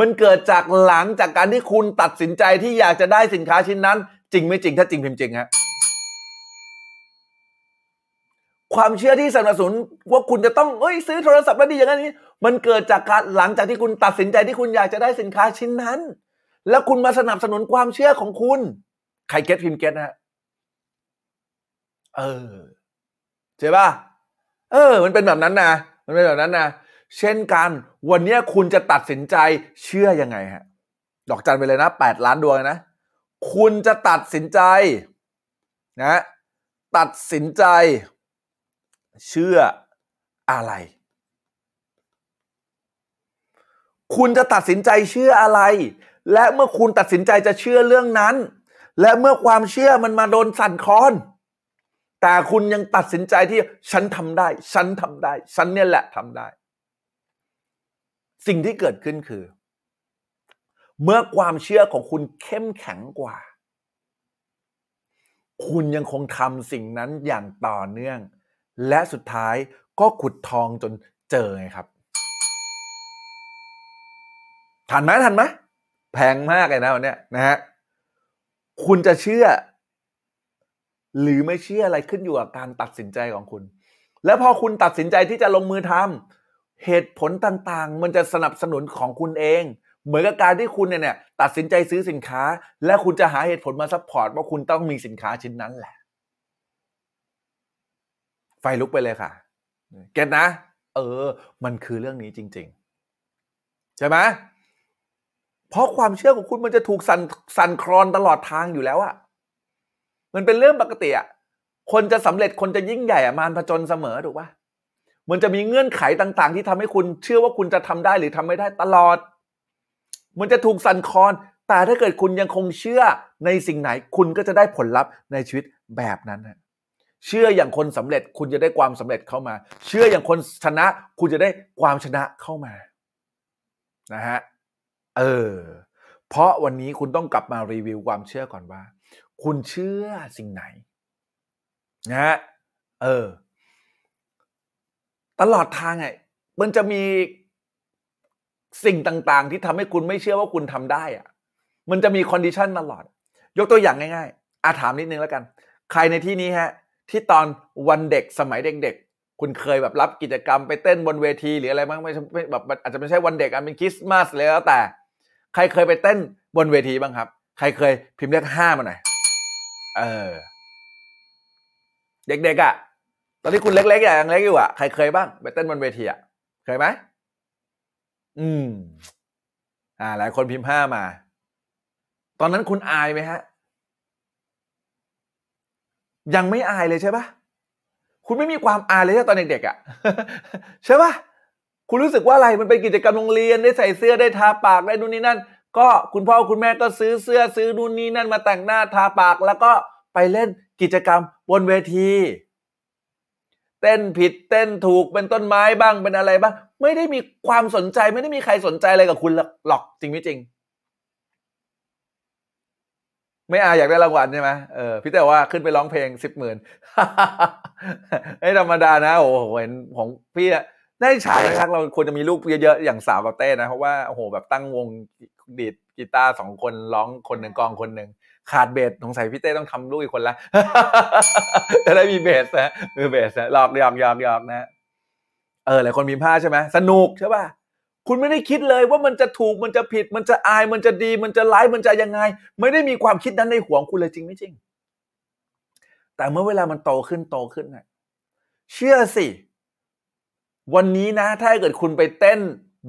มันเกิดจากหลังจากการที่คุณตัดสินใจที่อยากจะได้สินค้าชิ้นนั้น จริงไม่จริงถ้าจริงพิมพ์จริงฮะความเชื่อที่สนับสนุนว่าคุณจะต้องเอ้ยซื้อโทรศัพท์แล้วดีอย่างนั้นนี้มันเกิดจากการหลังจากที่คุณตัดสินใจที่คุณอยากจะได้สินค้าชิ้นนั้น แล้วคุณมาสนับสนุนความเชื่อของคุณ ใครเก็ตพิมพ์เก็ตนะฮะเออใช่ป่ะเออ มันเป็นแบบนั้นนะมันเป็นแบบนั้นนะ เช่นกัน วันนี้คุณจะตัดสินใจเชื่อยังไงฮะ ดอกจันไปเลยนะแปดล้านดวงนะ คุณจะตัดสินใจนะตัดสินใจ เชื่ออะไร คุณจะตัดสินใจเชื่ออะไร และเมื่อคุณตัดสินใจจะเชื่อเรื่องนั้น และเมื่อความเชื่อมันมาโดนสั่นคลอน แต่คุณยังตัดสินใจที่ฉันทำได้ ฉันทำได้ ฉันเนี่ยแหละทำได้ สิ่งที่เกิดขึ้นคือ เมื่อความเชื่อของคุณเข้มแข็งกว่า คุณยังคงทำสิ่งนั้นอย่างต่อเนื่อง และสุดท้ายก็ขุดทองจนเจอไงครับทันไหมทันไหมแพงมากเลยนะวันนี้นะฮะคุณจะเชื่อ หรือไม่เชื่ออะไรขึ้นอยู่กับการตัดสินใจของคุณ แล้วพอคุณตัดสินใจที่จะลงมือทำ เหตุผลต่างๆ มันจะสนับสนุนของคุณเอง เหมือนกับการที่คุณเนี่ยเนี่ยตัดสินใจซื้อสินค้า และคุณจะหาเหตุผลมา support ว่าคุณต้องมีสินค้าชิ้นนั้นแหละ ไฟลุกไปเลยค่ะ เก็ตนะ เออ มันคือเรื่องนี้จริง ๆ ใช่ไหมเพราะความเชื่อของคุณมันจะถูกสั่นสั่นคลอนตลอดทางอยู่แล้วอะมันเป็นเรื่องปกติอะคนจะสำเร็จคนจะยิ่งใหญ่อะมารผจญเสมอถูกปะ มันจะมีเงื่อนไขต่างๆ ที่ทำให้คุณเชื่อว่าคุณจะทำได้หรือทำไม่ได้ตลอด มันจะถูกสั่นคลอน แต่ถ้าเกิดคุณยังคงเชื่อในสิ่งไหน คุณก็จะได้ผลลัพธ์ในชีวิตแบบนั้นนะเชื่ออย่างคนสำเร็จคุณจะได้ความสำเร็จเข้ามา เชื่ออย่างคนชนะ คุณจะได้ความชนะเข้ามานะฮะเออ เพราะวันนี้คุณต้องกลับมารีวิวความเชื่อก่อนว่า คุณเชื่อสิ่งไหนนะฮะเออ ตลอดทางไงมันจะมีสิ่งต่างๆ ที่ทำให้คุณไม่เชื่อว่าคุณทำได้อะมันจะมี condition ตลอด ยกตัวอย่างง่ายๆอาถามนิดนึงแล้วกัน ใครในที่นี้ฮะ ที่ตอนวันเด็กสมัยเด็กๆ คุณเคยแบบรับกิจกรรมไปเต้นบนเวทีหรืออะไรบ้างไม่ใช่แบบอาจจะไม่ใช่วันเด็กอะเป็นคริสต์มาสเลยแล้วแต่ ใครเคยไปเต้นบนเวทีบ้างครับ ใครเคยพิมพ์เลขห้ามาหน่อยเออ เด็กๆอะ ตอนที่คุณเล็กๆอย่างเล็กอยู่อะใครเคยบ้างไปเต้นบนเวทีอะเคยไหมอืม อ่า หลายคนพิมพ์ห้ามา ตอนนั้นคุณอายไหมฮะ ยังไม่อายเลยใช่ปะคุณไม่มีความอายเลยใช่ตอนเด็กๆอะ่ะใช่ปะคุณรู้สึกว่าอะไรมันเป็นกิจกรรมโรงเรียนได้ใส่เสื้อได้ทาปากได้นู่นนี่นั่น ก็คุณพ่อคุณแม่ก็ซื้อเสื้อซื้อนู่นนี่นั่นมาแต่งหน้าทาปาก แล้วก็ไปเล่นกิจกรรมบนเวที เต้นผิดเต้นถูกเป็นต้นไม้บ้างเป็นอะไรบ้าง ไม่ได้มีความสนใจไม่ได้มีใครสนใจอะไรกับคุณหรอกจริงไม่จริง ไม่อาอยากได้รางวัลใช่ไหมเออพี่แต่ว่าขึ้นไปร้องเพลงสิบหมื่นไอ้ธรรมดานะโอ้โหเห็นของพี่อะได้ฉายครับเราควรจะมีลูกเยอะๆอย่างสาวแบบเต้นะเพราะว่าโอ้โหแบบตั้งวงดีดกีตาร์สองคนร้องคนหนึ่งกองคนหนึ่ง ขาดเบสสงสัยพี่เต้ต้องทำลูกอีกคนละจะได้มีเบสนะมือเบสนะหลอกหยอกหยอกหยอกนะ เออหลายคนมีผ้าใช่ไหมสนุกใช่ป่ะคุณไม่ได้คิดเลยว่ามันจะถูกมันจะผิด มันจะอายมันจะดี มันจะร้ายมันจะยังไง ไม่ได้มีความคิดนั้นในหัวคุณเลยจริงไม่จริง แต่เมื่อเวลามันโตขึ้นโตขึ้นนะเชื่อสิ วันนี้นะ ถ้าเกิดคุณไปเต้น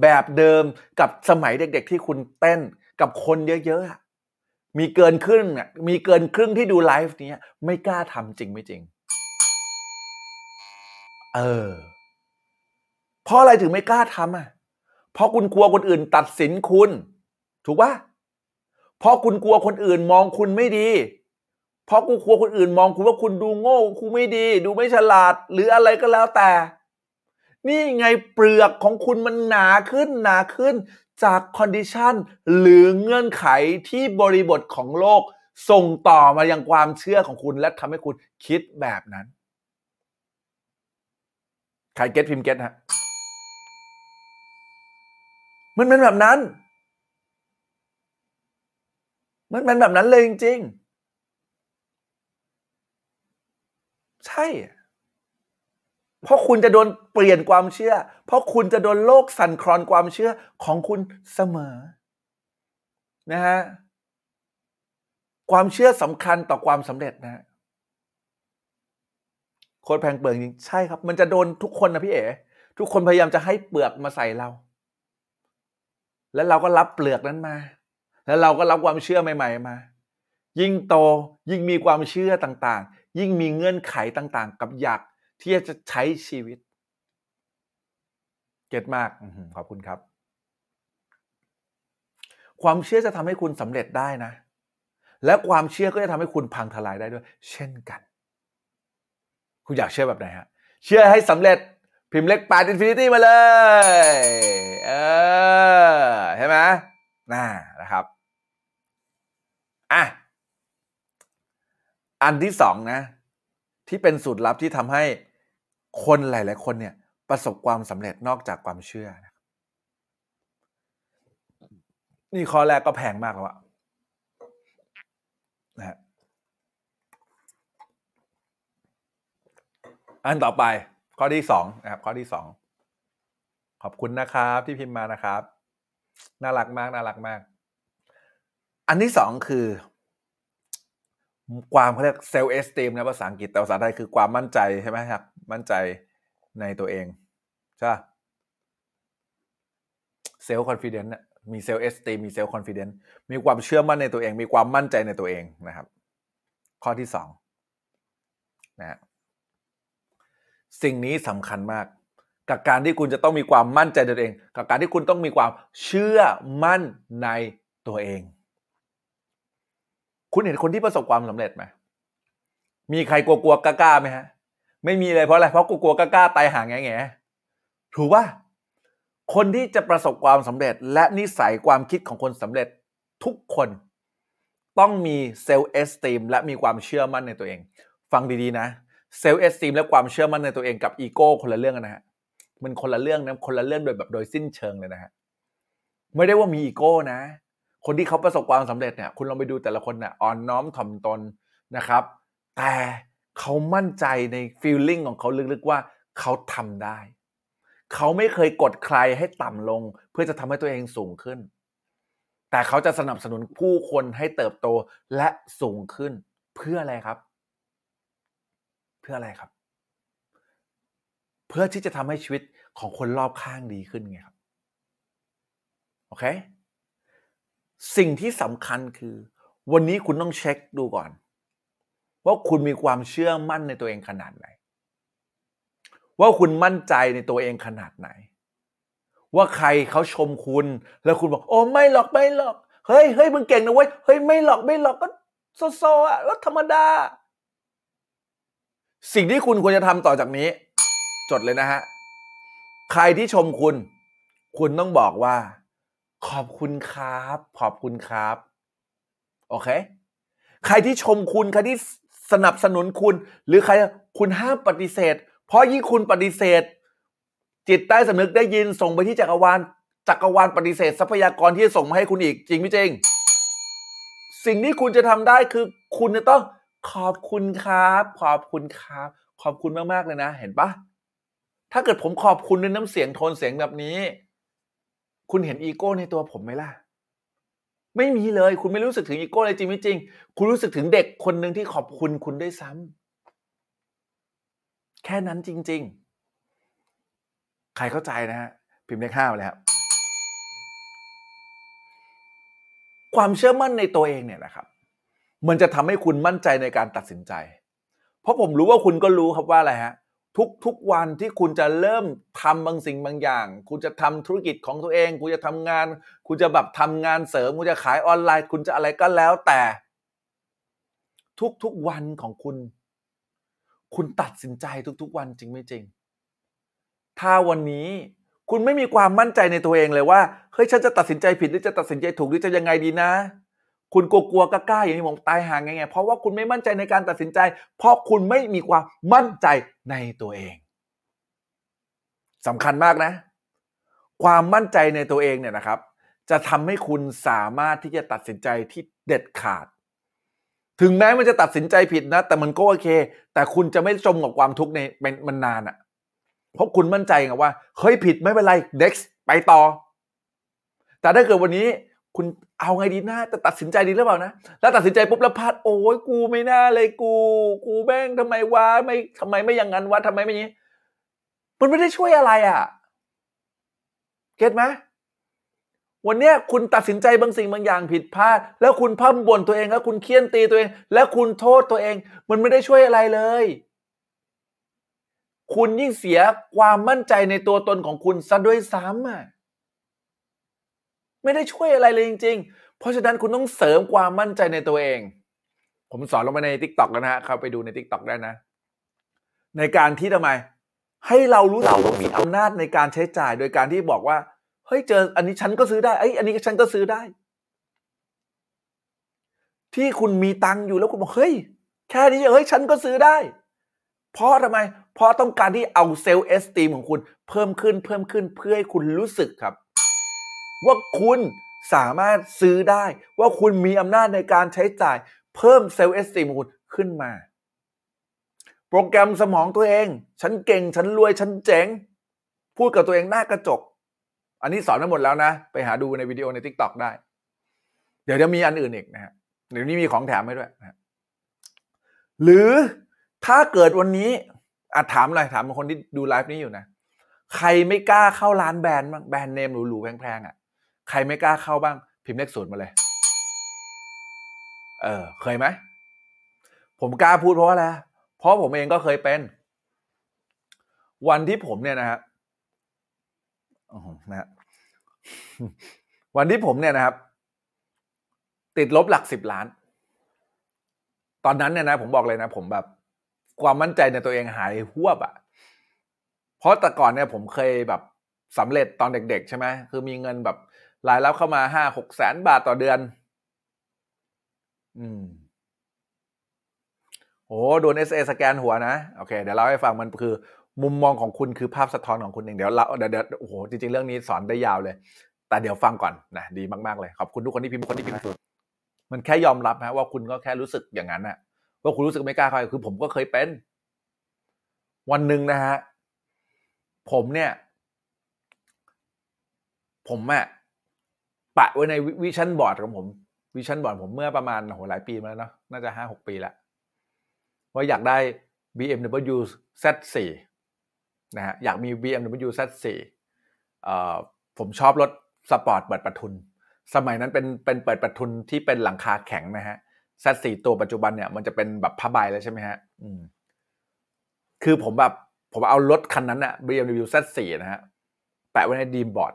แบบเดิมกับสมัยเด็ก ๆ ที่คุณเต้นกับคนเยอะๆ มีเกินครึ่งอะมีเกินครึ่งที่ดูไลฟ์นี้ไม่กล้าทำจริงไม่จริง เออ เพราะอะไรถึงไม่กล้าทำอะ เพราะคุณกลัวคนอื่นตัดสินคุณ ถูกปะเพราะคุณกลัวคนอื่นมองคุณไม่ดี เพราะกูกลัวคนอื่นมองคุณว่าคุณดูโง่คุณไม่ดี ดูไม่ฉลาด หรืออะไรก็แล้วแต่ นี่ไงเปลือกของคุณมันหนาขึ้นหนาขึ้นจากคอนดิชันหรือเงื่อนไขที่บริบทของโลก ส่งต่อมายังความเชื่อของคุณและทำให้คุณคิดแบบนั้น ใครเก็ตพิมพ์เก็ตฮะมันเป็นแบบนั้น มันเป็นแบบนั้นเลยจริง ๆ ใช่ เพราะคุณจะโดนเปลี่ยนความเชื่อ เพราะคุณจะโดนโลกสั่นคลอนความเชื่อของคุณเสมอนะฮะความเชื่อสำคัญต่อความสำเร็จนะฮะโคตรแพงเปลือกจริงใช่ครับ มันจะโดนทุกคนนะพี่เอ๋ทุกคนพยายามจะให้เปลือกมาใส่เรา แล้วเราก็รับเปลือกนั้นมา แล้วเราก็รับความเชื่อใหม่ ๆ มา ยิ่งโตยิ่งมีความเชื่อต่างๆ ยิ่งมีเงื่อนไขต่างๆ กับอยาก ที่จะใช้ชีวิต get มากอื้อหือขอบคุณครับ ความเชื่อจะทำให้คุณสำเร็จได้นะ และความเชื่อก็จะทำให้คุณพังทลายได้ด้วย เช่นกัน คุณอยากเชื่อแบบไหนฮะ เชื่อให้สำเร็จพิมพ์เลขแปด infinity มาเลย เออใช่ไหมน่านะครับอะอันที่สองนะ ที่เป็นสูตรลับที่ทำให้ คนหลาย ๆ คนเนี่ยประสบความสำเร็จนอกจากความเชื่อนะนี่ข้อแรกก็แพงมากแล้วอะนะฮะอันต่อไปข้อที่สองนะครับ ข้อที่สองขอบคุณนะครับ ที่พิมพ์มานะครับ น่ารักมาก น่ารักมาก อันที่สองคือ ความเขาเรียก self-esteem นะภาษาอังกฤษแต่ภาษาไทยคือความมั่นใจใช่ไหมครับ มั่นใจในตัวเอง ใช่ self-confident มี self-esteem มี self-confident มีความเชื่อมั่นในตัวเอง มีความมั่นใจในตัวเองนะครับ ข้อที่สองนะฮะสิ่งนี้สำคัญมาก กับการที่คุณจะต้องมีความมั่นใจในตัวเอง กับการที่คุณต้องมีความเชื่อมั่นในตัวเอง คุณเห็นคนที่ประสบความสำเร็จไหมมีใครกลัวๆกล้าๆไหมฮะ ไม่มีเลยเพราะอะไรเพราะกลัวๆกล้าๆตายห่างแง่ๆถูกป่ะคนที่จะประสบความสำเร็จ และนิสัยความคิดของคนสำเร็จทุกคน ต้องมีเซลล์เอสตีมและมีความเชื่อมั่นในตัวเอง ฟังดีๆนะ self-esteem และความเชื่อมั่นในตัวเองกับอีโก้คนละเรื่องนะฮะมันคนละเรื่องนะคนละเรื่องโดยแบบโดยสิ้นเชิงเลยนะฮะไม่ได้ว่ามีอีโก้นะ คนที่เขาประสบความสำเร็จเนี่ยคุณลองไปดูแต่ละคนเนี่ยอ่อนน้อมถ่อมตนนะครับ แต่เขามั่นใจใน feeling ของเขาลึกๆว่าเขาทำได้ เขาไม่เคยกดใครให้ต่ำลง เพื่อจะทำให้ตัวเองสูงขึ้น แต่เขาจะสนับสนุนผู้คนให้เติบโตและสูงขึ้น เพื่ออะไรครับ เพื่ออะไรครับ เพื่อที่จะทำให้ชีวิตของคนรอบข้างดีขึ้นไงครับ โอเค สิ่งที่สำคัญคือ วันนี้คุณต้องเช็คดูก่อน ว่าคุณมีความเชื่อมั่นในตัวเองขนาดไหน ว่าคุณมั่นใจในตัวเองขนาดไหน ว่าใครเขาชมคุณ แล้วคุณบอก โอ้ไม่หรอกไม่หรอกเฮ้ยเฮ้ยมึงเก่งนะเว้ยเฮ้ยไม่หรอกไม่หรอกก็โซโซอะก็ธรรมดา สิ่งที่คุณควรจะทำต่อจากนี้ จดเลยนะฮะ ใครที่ชมคุณ คุณต้องบอกว่า ขอบคุณครับ ขอบคุณครับ โอเค ใครที่ชมคุณ ใครที่สนับสนุนคุณ หรือใครคุณห้ามปฏิเสธ เพราะยิ่งคุณปฏิเสธ จิตใต้สำนึกได้ยินส่งไปที่จักรวาลจักรวาลปฏิเสธ ทรัพยากรที่จะส่งมาให้คุณอีกจริงไม่จริง สิ่งที่คุณจะทำได้คือคุณจะต้องขอบคุณครับ ขอบคุณครับ ขอบคุณมากๆเลยนะ เห็นปะถ้าเกิดผมขอบคุณด้วยน้ำเสียงโทนเสียงแบบนี้ คุณเห็นอีโก้ในตัวผมไหมล่ะ ไม่มีเลย คุณไม่รู้สึกถึงอีโก้เลยจริงไม่จริง คุณรู้สึกถึงเด็กคนหนึ่งที่ขอบคุณคุณด้วยซ้ำแค่นั้นจริง ๆ ใครเข้าใจนะฮะ พิมพ์เลขห้ามาเลยครับความเชื่อมั่นในตัวเองเนี่ยนะครับ มันจะทำให้คุณมั่นใจในการตัดสินใจ เพราะผมรู้ว่าคุณก็รู้ครับว่าอะไรฮะ ทุกทุกวันที่คุณจะเริ่มทำบางสิ่งบางอย่าง คุณจะทำธุรกิจของตัวเอง คุณจะทำงาน คุณจะแบบทำงานเสริม คุณจะขายออนไลน์ คุณจะอะไรก็แล้วแต่ ทุกทุกวันของคุณ คุณตัดสินใจทุกๆวันจริงไม่จริง ถ้าวันนี้คุณไม่มีความมั่นใจในตัวเองเลยว่าเฮ้ยฉันจะตัดสินใจผิดหรือจะตัดสินใจถูกหรือจะยังไงดีนะ คุณกลัวๆกล้าๆอย่างนี้ผมตายห่างไงไงเพราะว่าคุณไม่มั่นใจในการตัดสินใจ เพราะคุณไม่มีความมั่นใจในตัวเองสำคัญมากนะ ความมั่นใจในตัวเองเนี่ยนะครับ จะทำให้คุณสามารถที่จะตัดสินใจที่เด็ดขาด ถึงแม้มันจะตัดสินใจผิดนะ แต่มันก็โอเค แต่คุณจะไม่จมกับความทุกข์ในเป็นมันนานอะ่ะ เพราะคุณมั่นใจไงว่าเฮ้ยผิดไม่เป็นไร next ไปต่อ แต่ถ้าเกิดวันนี้ คุณเอาไงดีนะจะตัดสินใจดีหรือเปล่านะ แล้วตัดสินใจปุ๊บแล้วพลาดโอ้ยกูไม่น่าเลยกู กูแม่งทำไมวะไม่ทำไมไม่อย่างนั้นวะทำไมไม่อย่งนี้มันไม่ได้ช่วยอะไรอะ่ะเก็ตไหมวันเนี้ยคุณตัดสินใจบางสิ่งบางอย่างผิดพลาด แล้วคุณพั่มบ่นตัวเองแล้วคุณเคี่ยนตีตัวเอง แล้วคุณโทษตัวเอง มันไม่ได้ช่วยอะไรเลย คุณยิ่งเสียความมั่นใจในตัวตนของคุณซะด้วยซ้ำอะ ไม่ได้ช่วยอะไรเลยจริง ๆ เพราะฉะนั้นคุณต้องเสริมความมั่นใจในตัวเอง ผมสอนลงไปใน t ิ k t o k แล้วนะฮะเข้าไปดูใน t ิ k t o k ได้นะ ในการที่ทำไม ให้เรารู้สึกว่ามีอำนาจในการใช้จ่าย โดยการที่บอกว่าเฮ้ยเจอ อันนี้ฉันก็ซื้อได้ไอ้อันนี้ฉันก็ซื้อได้ ที่คุณมีตังค์อยู่แล้วคุณบอกเฮ้ย แค่นี้เฮ้ยฉันก็ซื้อได้ เพราะทำไม เพราะต้องการที่เอาเซลล์เอสตีมของคุณเพิ่มขึ้นเพิ่มขึ้นเพื่อให้คุณรู้สึกครับ ว่าคุณสามารถซื้อได้ ว่าคุณมีอำนาจในการใช้จ่าย เพิ่ม self-esteem ของคุณขึ้นมา โปรแกรมสมองตัวเอง ฉันเก่ง ฉันรวย ฉันเจ๋ง พูดกับตัวเองหน้ากระจก อันนี้สอนมาหมดแล้วนะ ไปหาดูในวิดีโอใน TikTok ได้ เดี๋ยวจะมีอันอื่นอีกนะฮะเดี๋ยวนี้มีของแถมให้ด้วยนะหรือถ้าเกิดวันนี้อาถามเลยถามคนที่ดูไลฟ์นี้อยู่นะ ใครไม่กล้าเข้าร้านแบรนด์บ้างแบรนด์เนมหรูๆแพงๆอะ ใครไม่กล้าเข้าบ้าง พิมพ์เลขศูนย์มาเลย เออ เคยไหม ผมกล้าพูดเพราะอะไร เพราะผมเองก็เคยเป็น วันที่ผมเนี่ยนะฮะนะ วันที่ผมเนี่ยนะครับ ติดลบหลักสิบล้าน ตอนนั้นเนี่ยนะ ผมบอกเลยนะ ผมแบบ ความมั่นใจในตัวเองหายหวบอะ่ะ เพราะแต่ก่อนเนี่ย ผมเคยแบบสำเร็จตอนเด็ก ๆ ใช่ไหมคือมีเงินแบบ รายรับเข้ามาห้าหกแสนบาทต่อเดือน อืมโอ้โดนเอสเอสแกนหัวนะโอเค เดี๋ยวเล่าให้ฟังมันคือ มุมมองของคุณคือภาพสะท้อนของคุณเองเดี๋ยวเราเดี๋ยวเดี๋ยวโอ้โหจริงๆเรื่องนี้สอนได้ยาวเลย แต่เดี๋ยวฟังก่อนนะดีมากๆเลยขอบคุณทุกคนที่พิมพ์คนที่พิมพ์มันแค่ยอมรับนะว่าคุณก็แค่รู้สึกอย่างนั้นนะว่าคุณรู้สึกไม่กล้าเข้าไปคือผมก็เคยเป็น วันหนึ่งนะฮะผมเนี่ย ผมอะ ปะไว้ใน vision board ของผม vision board ผมเมื่อประมาณโหหลายปีมาแล้วเนาะน่าจะห้าหกปีแล้วว่าอยากได้ BMW Z4 นะฮะอยากมี BMW Z4 เอ่ผมชอบรถสปอร์ตเปิดประทุน สมัยนั้นเป็นเป็นเปิดประทุนที่เป็นหลังคาแข็งนะฮะ Z4 ตัวปัจจุบันเนี่ยมันจะเป็นแบบผ้าใบแล้วใช่ไหมฮะอืมคือผมแบบผมเอารถคันนั้นอะ BMW Z4 นะฮะแปะไว้ในดีมบอร์ด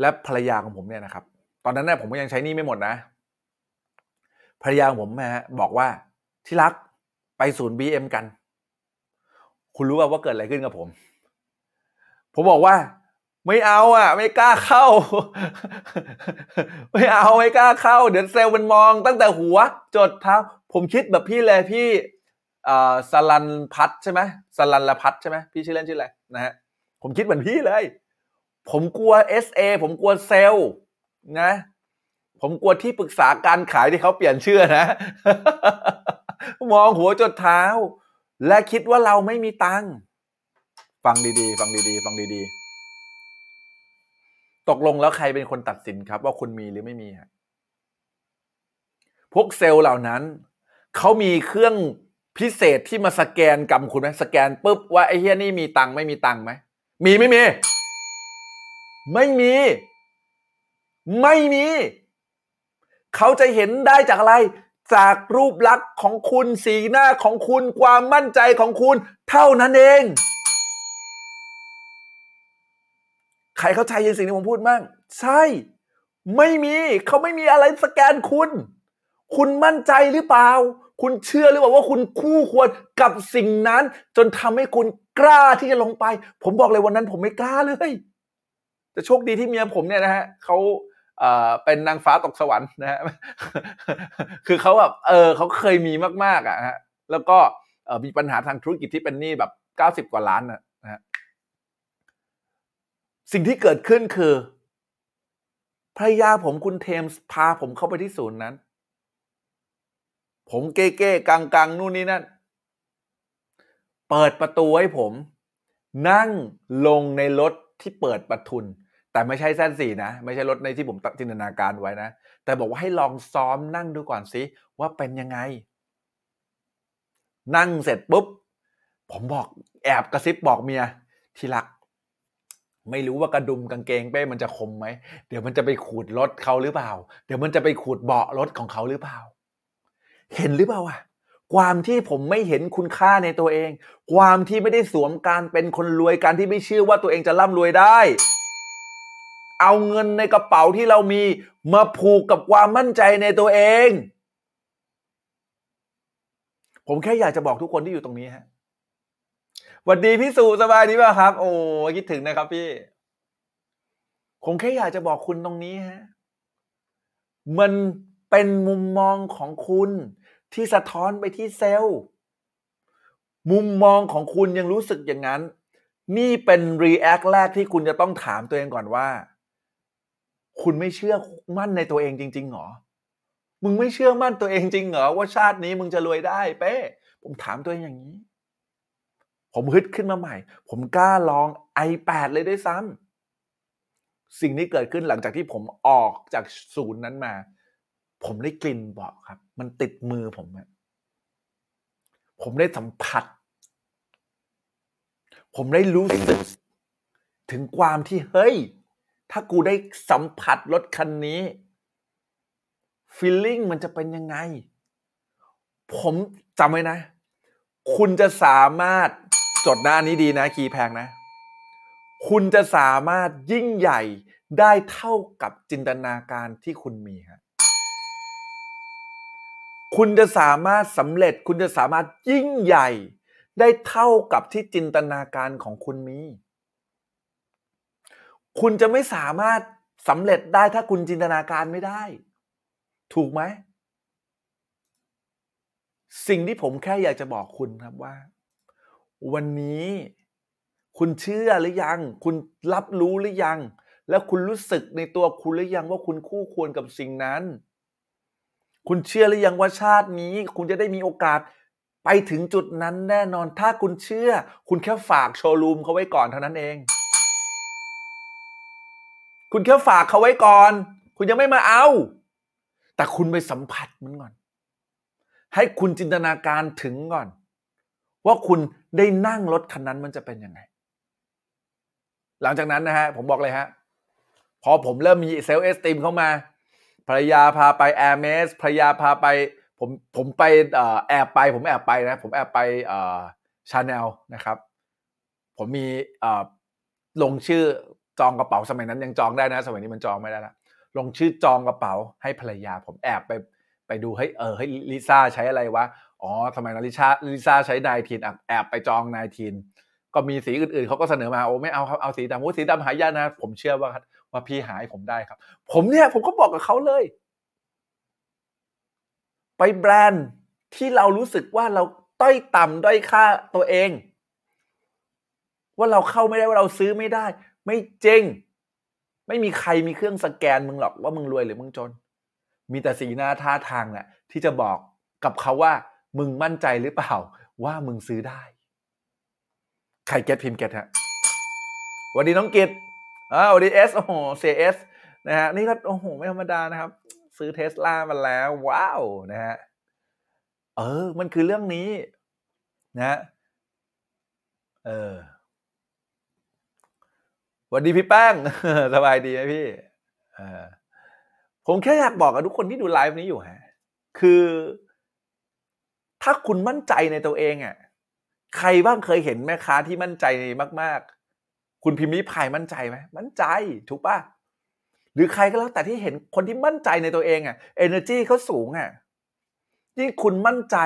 และภรรยาของผมเนี่ยนะครับ ตอนนั้นเนี่ยผมก็ยังใช้หนี่ไม่หมดนะ ภรรยาของผมนะฮะบอกว่าที่รักไปศูนย์ BM กัน คุณรู้ว่าว่าเกิดอะไรขึ้นกับผม ผมบอกว่า ไม่เอาอะ ไม่กล้าเข้า ไม่เอาไม่กล้าเข้า เดี๋ยวเซลล์มันมองตั้งแต่หัว จดเท้า ผมคิดแบบพี่เลยพี่เอ่อสลันพัฒน์ใช่ไหมสลันละพัฒน์ใช่ไหมพี่ชื่อเล่นชื่ออะไรนะฮะผมคิดเหมือนพี่เลย ผมกลัว SA ผมกลัวเซลนะ ผมกลัวที่ปรึกษาการขายที่เขาเปลี่ยนชื่อนะ มองหัวจดเท้า และคิดว่าเราไม่มีตังค์ฟังดีๆ ฟังดีๆ ฟังดีๆ ตกลงแล้วใครเป็นคนตัดสินครับ ว่าคุณมีหรือไม่มีฮะพวกเซลล์เหล่านั้น เขามีเครื่องพิเศษที่มาสแกนกรรมคุณไหมสแกนปุ๊บว่าไอ้เฮียนี่มีตังค์ไม่มีตังค์ไหมมีไม่มี ไม่มี ไม่มี เขาจะเห็นได้จากอะไร จากรูปลักษณ์ของคุณสีหน้าของคุณความมั่นใจของคุณ เท่านั้นเอง ใครเข้าใจยินสิ่งที่ผมพูดมั่งใช่ ไม่มี เขาไม่มีอะไรสแกนคุณ คุณมั่นใจหรือเปล่า คุณเชื่อหรือเปล่าว่าคุณคู่ควรกับสิ่งนั้น จนทำให้คุณกล้าที่จะลงไป ผมบอกเลยวันนั้นผมไม่กล้าเลย แต่โชคดีที่เมียผมเนี่ยนะฮะเขาเอ่อเป็นนางฟ้าตกสวรรค์นะฮะคือเขาแบบเออเขาเคยมีมากๆอะฮะแล้วก็เออมีปัญหาทางธุรกิจที่เป็นหนี้แบบเก้าสิบกว่าล้านนะนะฮะสิ่งที่เกิดขึ้นคือภรรยาผมคุณเทมส์พาผมเข้าไปที่ศูนย์นั้น ผมเก้เก้กังกังนู่นนี่นั่น เปิดประตูให้ผม นั่งลงในรถที่เปิดประทุน แต่ไม่ใช่แซนสี่นะ ไม่ใช่รถในที่ผมจินตนาการไว้นะ แต่บอกว่าให้ลองซ้อมนั่งดูก่อนสิว่าเป็นยังไง นั่งเสร็จปุ๊บ ผมบอกแอบกระซิบบอกเมียที่รัก ไม่รู้ว่ากระดุมกางเกงเป้มันจะคมไหม เดี๋ยวมันจะไปขูดรถเขาหรือเปล่า เดี๋ยวมันจะไปขูดเบาะรถของเขาหรือเปล่า เห็นหรือเปล่าอะความที่ผมไม่เห็นคุณค่าในตัวเอง ความที่ไม่ได้สวมการเป็นคนรวยการที่ไม่เชื่อว่าตัวเองจะร่ำรวยได้ เอาเงินในกระเป๋าที่เรามีมาผูกกับความมั่นใจในตัวเอง ผมแค่อยากจะบอกทุกคนที่อยู่ตรงนี้ฮะสวัสดีพี่สุสบายดีป่ะครับ โอ้คิดถึงนะครับพี่ ผมแค่อยากจะบอกคุณตรงนี้ฮะมันเป็นมุมมองของคุณที่สะท้อนไปที่ self มุมมองของคุณยังรู้สึกอย่างนั้น นี่เป็น react แรกที่คุณจะต้องถามตัวเองก่อนว่า คุณไม่เชื่อมั่นในตัวเองจริงๆหรอ มึงไม่เชื่อมั่นตัวเองจริงเหรอว่าชาตินี้มึงจะรวยได้เป้ผมถามตัวเองอย่างนี้ ผมฮึดขึ้นมาใหม่ ผมกล้าลอง i8 เลยด้วยซ้ำสิ่งที่เกิดขึ้นหลังจากที่ผมออกจากศูนย์นั้นมา ผมได้กลิ่นบาะครับ มันติดมือผมอะผมได้สัมผัส ผมได้รู้สึก ถึงความที่เฮ้ย ถ้ากูได้สัมผัสรถคันนี้ฟีลลิ่งมันจะเป็นยังไง ผมจำไว้นะ คุณจะสามารถจดหน้านี้ดีนะ คีย์แพงนะ คุณจะสามารถยิ่งใหญ่ได้เท่ากับจินตนาการที่คุณมีฮะคุณจะสามารถสำเร็จ คุณจะสามารถยิ่งใหญ่ ได้เท่ากับที่จินตนาการของคุณมี คุณจะไม่สามารถสำเร็จได้ถ้าคุณจินตนาการไม่ได้ ถูกไหม สิ่งที่ผมแค่อยากจะบอกคุณครับว่า วันนี้คุณเชื่อหรือยัง คุณรับรู้หรือยัง แล้วคุณรู้สึกในตัวคุณหรือยังว่าคุณคู่ควรกับสิ่งนั้น คุณเชื่อหรือยังว่าชาตินี้ คุณจะได้มีโอกาสไปถึงจุดนั้นแน่นอน ถ้าคุณเชื่อ คุณแค่ฝากโชว์รูมเขาไว้ก่อนเท่านั้นเอง คุณแค่ฝากเขาไว้ก่อน คุณยังไม่มาเอา แต่คุณไปสัมผัสมันก่อน ให้คุณจินตนาการถึงก่อน ว่าคุณได้นั่งรถคันนั้นมันจะเป็นยังไง หลังจากนั้นนะฮะ ผมบอกเลยฮะ พอผมเริ่มมี self-esteem เข้ามาภรรยาพาไป Hermès ภรรยาพาไป ผมผมไปอแอบไป ผมแอบไปนะ ผมแอบไปชาแนลนะครับ ผมมีลงชื่อ จองกระเป๋าสมัยนั้นยังจองได้นะ สมัยนี้มันจองไม่ได้ละลงชื่อจองกระเป๋าให้ภรรยาผมแอบไปไปดูให้เออให้ลิซ่าใช้อะไรวะอ๋อสมัยนั้นลิซ่าลิซ่าใช้นายทีนแอบไปจองนายทีนก็มีสีอื่นๆเขาก็เสนอมาโอ้ไม่เอาครับเอาสีดำโอ้สีดำหายากนะ ผมเชื่อว่าว่าพี่หายผมได้ครับ ผมเนี่ยผมก็บอกกับเขาเลย ไปแบรนด์ที่เรารู้สึกว่าเราต้อยต่ำด้อยค่าตัวเอง ว่าเราเข้าไม่ได้ว่าเราซื้อไม่ได้ ไม่จริง ไม่มีใครมีเครื่องสแกนมึงหรอกว่ามึงรวยหรือมึงจน มีแต่สีหน้าท่าทางน่ะที่จะบอกกับเขาว่า มึงมั่นใจหรือเปล่า ว่ามึงซื้อได้ ใคร get พิมพ์ get ฮะสวัสดีน้องกิตอ่าสวัสดีเอสโอ้โหเซเอสนะฮะนี่ก็โอ้โหไม่ธรรมดานะครับ ซื้อเทสลามาแล้ว ว้าวนะฮะเออ มันคือเรื่องนี้ นะ เออ วัสดีพี่แป้งสบายดีไหมพี่ผมแค่อยากบอกกับทุกคนที่ดูไลฟ์นี้อยู่ฮะคือ ถ้าคุณมั่นใจในตัวเองอะใครบ้างเคยเห็นแม่ค้าที่มั่นใจมาก ๆ คุณพิมพ์ริพายมั่นใจไหมมั่นใจถูกปะหรือใครก็แล้วแต่ที่เห็นคนที่มั่นใจในตัวเองอะ energy เขาสูงอะยิ่งคุณมั่นใจ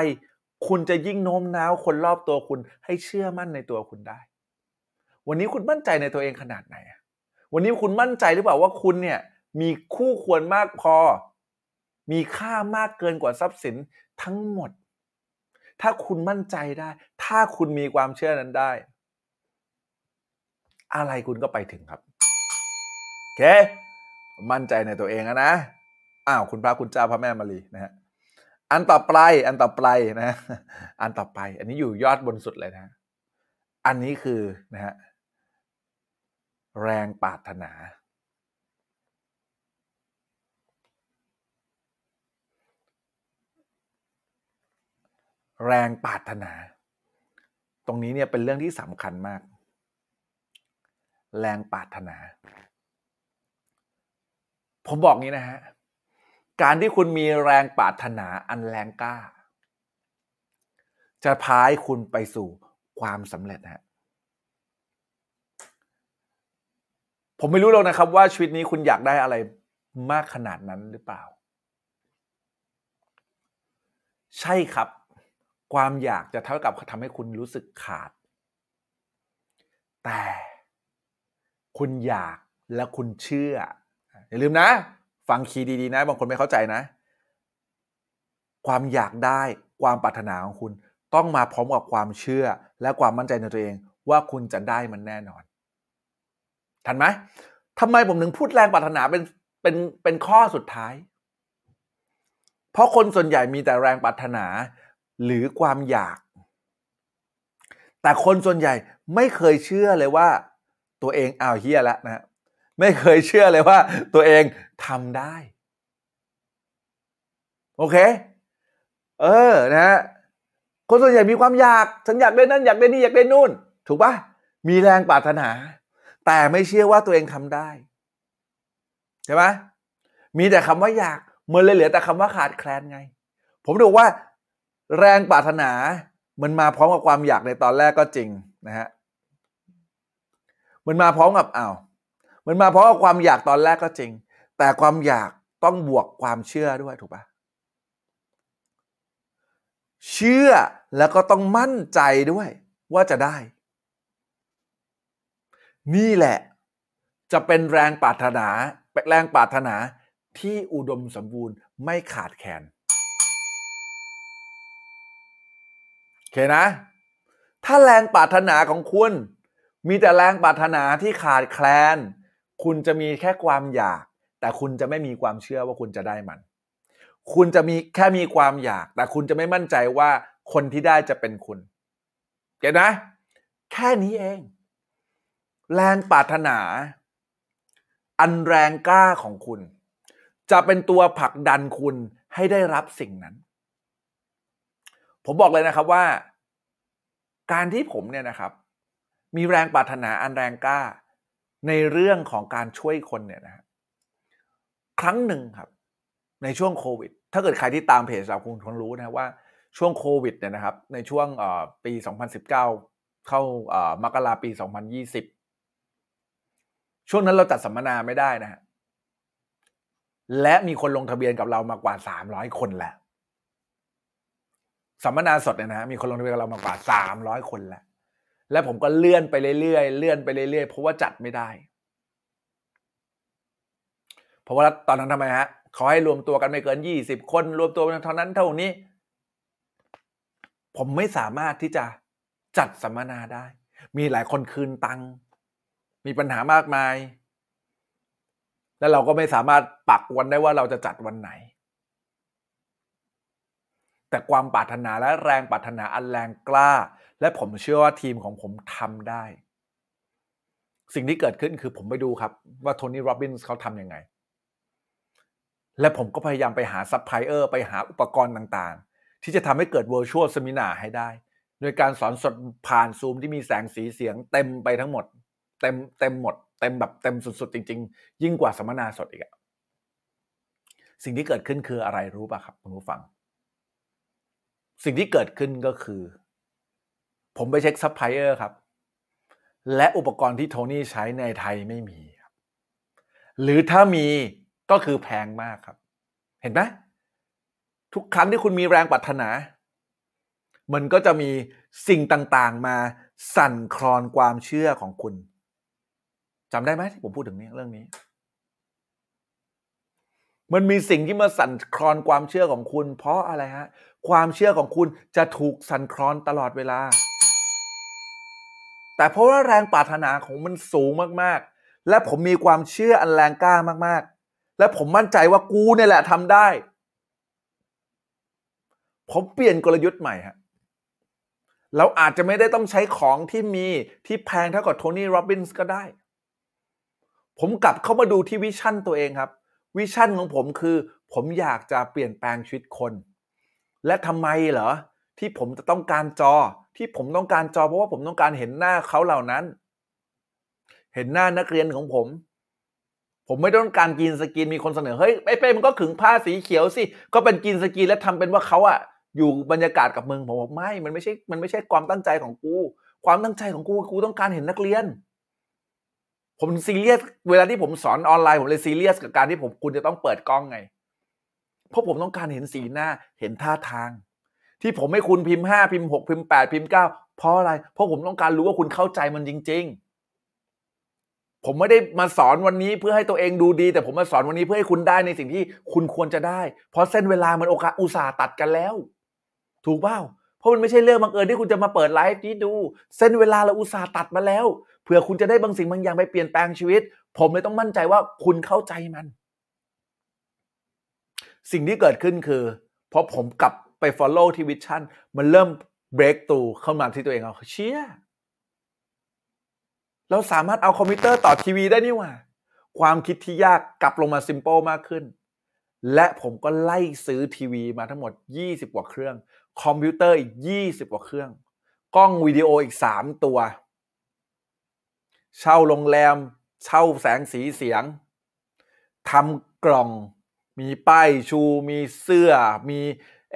คุณจะยิ่งโน้มน้าวคนรอบตัวคุณให้เชื่อมั่นในตัวคุณได้ วันนี้คุณมั่นใจในตัวเองขนาดไหนอะวันนี้คุณมั่นใจหรือเปล่าว่าคุณเนี่ยมีคู่ควรมากพอ มีค่ามากเกินกว่าทรัพย์สินทั้งหมด ถ้าคุณมั่นใจได้ ถ้าคุณมีความเชื่อนั้นได้ อะไรคุณก็ไปถึงครับโอเค มั่นใจในตัวเองอะนะอ้าวคุณพระคุณเจ้าพระแม่มารีนะฮะอันต่อไปอันต่อไปนะ อันต่อไป อันนี้อยู่ยอดบนสุดเลยนะ อันนี้คือนะฮะ แรงปรารถนา แรงปรารถนา ตรงนี้เนี่ยเป็นเรื่องที่สำคัญมาก แรงปรารถนา ผมบอกงี้นะฮะ การที่คุณมีแรงปรารถนาอันแรงกล้า จะพาให้คุณไปสู่ความสำเร็จฮะ ผมไม่รู้หรอกนะครับ ว่าชีวิตนี้คุณอยากได้อะไรมากขนาดนั้นหรือเปล่า ใช่ครับ ความอยากจะเท่ากับทำให้คุณรู้สึกขาด แต่คุณอยากและคุณเชื่อ อย่าลืมนะ ฟังคีย์ดีๆนะ บางคนไม่เข้าใจนะ ความอยากได้ความปรารถนาของคุณ ต้องมาพร้อมกับความเชื่อ และความมั่นใจในตัวเอง ว่าคุณจะได้มันแน่นอน ทันไหมทำไมผมถึงพูดแรงปรารถนาเป็นเป็นเป็นข้อสุดท้าย เพราะคนส่วนใหญ่มีแต่แรงปรารถนาหรือความอยาก แต่คนส่วนใหญ่ไม่เคยเชื่อเลยว่า ตัวเองอ้าวเฮียแล้วนะไม่เคยเชื่อเลยว่า ตัวเองทำได้ โอเค เออนะฮะคนส่วนใหญ่มีความอยาก ฉันอยากได้นั่นอยากได้นี่อยากได้นู่น ถูกปะมีแรงปรารถนา แต่ไม่เชื่อว่าตัวเองทำได้ใช่ไหมมีแต่คำว่าอยากมันเลยเหลือแต่คำว่าขาดแคลนไง ผมดูว่า แรงปรารถนามันมาพร้อมกับความอยากในตอนแรกก็จริงนะฮะมันมาพร้อมกับอ้าวมันมาพร้อมกับความอยากตอนแรกก็จริง แต่ความอยากต้องบวกความเชื่อด้วยถูกปะเชื่อแล้วก็ต้องมั่นใจด้วยว่าจะได้ นี่แหละ จะเป็นแรงปรารถนาแรงปรารถนาที่อุดมสมบูรณ์ไม่ขาดแคลนโอเคนะ ถ้าแรงปรารถนาของคุณ มีแต่แรงปรารถนาที่ขาดแคลน คุณจะมีแค่ความอยาก แต่คุณจะไม่มีความเชื่อว่าคุณจะได้มัน คุณจะมีแค่มีความอยาก แต่คุณจะไม่มั่นใจว่าคนที่ได้จะเป็นคุณ เก็ตนะ แค่นี้เอง แรงปรารถนา อันแรงกล้าของคุณ จะเป็นตัวผลักดันคุณให้ได้รับสิ่งนั้น ผมบอกเลยนะครับว่า การที่ผมเนี่ยนะครับ มีแรงปรารถนาอันแรงกล้า ในเรื่องของการช่วยคนเนี่ยนะครั้งหนึ่งครับ ในช่วงโควิด ถ้าเกิดใครที่ตามเพจเราคงคงรู้นะว่าช่วงโควิดเนี่ยนะครับ ในช่วงปี 2019 เข้ามกราปี 2020 ช่วงนั้นเราจัดสัมมนาไม่ได้นะฮะและมีคนลงทะเบียนกับเรามากว่า300คนแล้วสัมมนาสดเนี่ยนะฮะมีคนลงทะเบียนกับเรามากว่า300คนแล้วและผมก็เลื่อนไปเรื่อยๆเลื่อนไปเรื่อยๆเพราะว่าจัดไม่ได้ เพราะว่าตอนนั้นทำไมฮะเขาให้รวมตัวกันไม่เกินยี่สิบคน รวมตัวกันเท่านั้นเท่านี้ ผมไม่สามารถที่จะจัดสัมมนาได้ มีหลายคนคืนตังค์ มีปัญหามากมาย แล้วเราก็ไม่สามารถปักวันได้ว่าเราจะจัดวันไหน แต่ความปรารถนาและแรงปรารถนาอันแรงกล้า และผมเชื่อว่าทีมของผมทำได้ สิ่งที่เกิดขึ้นคือผมไปดูครับ ว่าโทนี่โรบินส์เขาทำยังไง และผมก็พยายามไปหาซัพพลายเออร์ไปหาอุปกรณ์ต่างๆ ที่จะทำให้เกิด virtual seminar ให้ได้โดยการสอนสดผ่านซูมที่มีแสงสีเสียงเต็มไปทั้งหมด เต็มเต็มหมดเต็มแบบเต็มสุดๆ จริง ๆ ยิ่งกว่าสัมมนาสดอีกอะสิ่งที่เกิดขึ้นคืออะไรรู้ป่ะครับคุณผู้ฟัง สิ่งที่เกิดขึ้นก็คือ ผมไปเช็คซัพพลายเออร์ครับ และอุปกรณ์ที่โทนี่ใช้ในไทยไม่มีครับ หรือถ้ามีก็คือแพงมากครับ เห็นไหมทุกครั้งที่คุณมีแรงปรารถนา มันก็จะมีสิ่งต่างๆมาสั่นคลอนความเชื่อของคุณ จำได้ไหมที่ผมพูดถึงนี้เรื่องนี้ มันมีสิ่งที่มาสั่นคลอนความเชื่อของคุณ เพราะอะไรฮะ ความเชื่อของคุณจะถูกสั่นคลอนตลอดเวลา แต่เพราะว่าแรงปรารถนาของมันสูงมากๆ และผมมีความเชื่ออันแรงกล้ามากๆ และผมมั่นใจว่ากูเนี่ยแหละทำได้ ผมเปลี่ยนกลยุทธ์ใหม่ฮะเราอาจจะไม่ได้ต้องใช้ของที่มีที่แพงเท่ากับโทนี่โรบินส์ก็ได้ ผมกลับเข้ามาดูที่ vision ตัวเองครับ vision ของผมคือ ผมอยากจะเปลี่ยนแปลงชีวิตคน และทำไมเหรอ ที่ผมจะต้องการจอ ที่ผมต้องการจอ เพราะว่าผมต้องการเห็นหน้าเขาเหล่านั้น เห็นหน้านักเรียนของผม ผมไม่ต้องการ green screen มีคนเสนอเฮ้ยไอ้เป้มันก็ขึงผ้าสีเขียวสิก็เป็น green screen แล้วทำเป็นว่าเขาอะอยู่บรรยากาศกับมึงผมบอกไม่ มันไม่ใช่ มันไม่ใช่ความตั้งใจของกู ความตั้งใจของกูกูต้องการเห็นนักเรียน ผมซีเรียสเวลาที่ผมสอนออนไลน์ผมเลยซีเรียสกับการที่ผมคุณจะต้องเปิดกล้องไง เพราะผมต้องการเห็นสีหน้าเห็นท่าทาง ที่ผมให้คุณพิมพ์ห้าพิมพ์หกพิมพ์แปดพิมพ์เก้าเพราะอะไร เพราะผมต้องการรู้ว่าคุณเข้าใจมันจริง ๆ ผมไม่ได้มาสอนวันนี้เพื่อให้ตัวเองดูดี แต่ผมมาสอนวันนี้เพื่อให้คุณได้ในสิ่งที่คุณควรจะได้ เพราะเส้นเวลามันโอกาสอุตส่าห์ตัดกันแล้ว ถูกเปล่าเพราะมันไม่ใช่เรื่องบังเอิญที่คุณจะมาเปิดไลฟ์นี้ดู เส้นเวลาเราอุตส่าห์ตัดมาแล้ว เผื่อคุณจะได้บางสิ่งบางอย่างไปเปลี่ยนแปลงชีวิต ผมเลยต้องมั่นใจว่าคุณเข้าใจมัน สิ่งที่เกิดขึ้นคือพอผมกลับไป follow ที่วิชั่นมันเริ่ม break t h r o u เข้ามาที่ตัวเองเอาเชี่ยเราสามารถเอาคอมพิวเตอร์ต่อทีวีได้นี่หว่า ความคิดที่ยากกลับลงมา simple มากขึ้น และผมก็ไล่ซื้อทีวีมาทั้งหมด 20 กว่าเครื่อง คอมพิวเตอร์อีก 20 กว่าเครื่อง กล้องวิดีโออีก 3 ตัว เช่าโรงแรม เช่าแสงสีเสียงทำกล่อง มีป้ายชู มีเสื้อ มี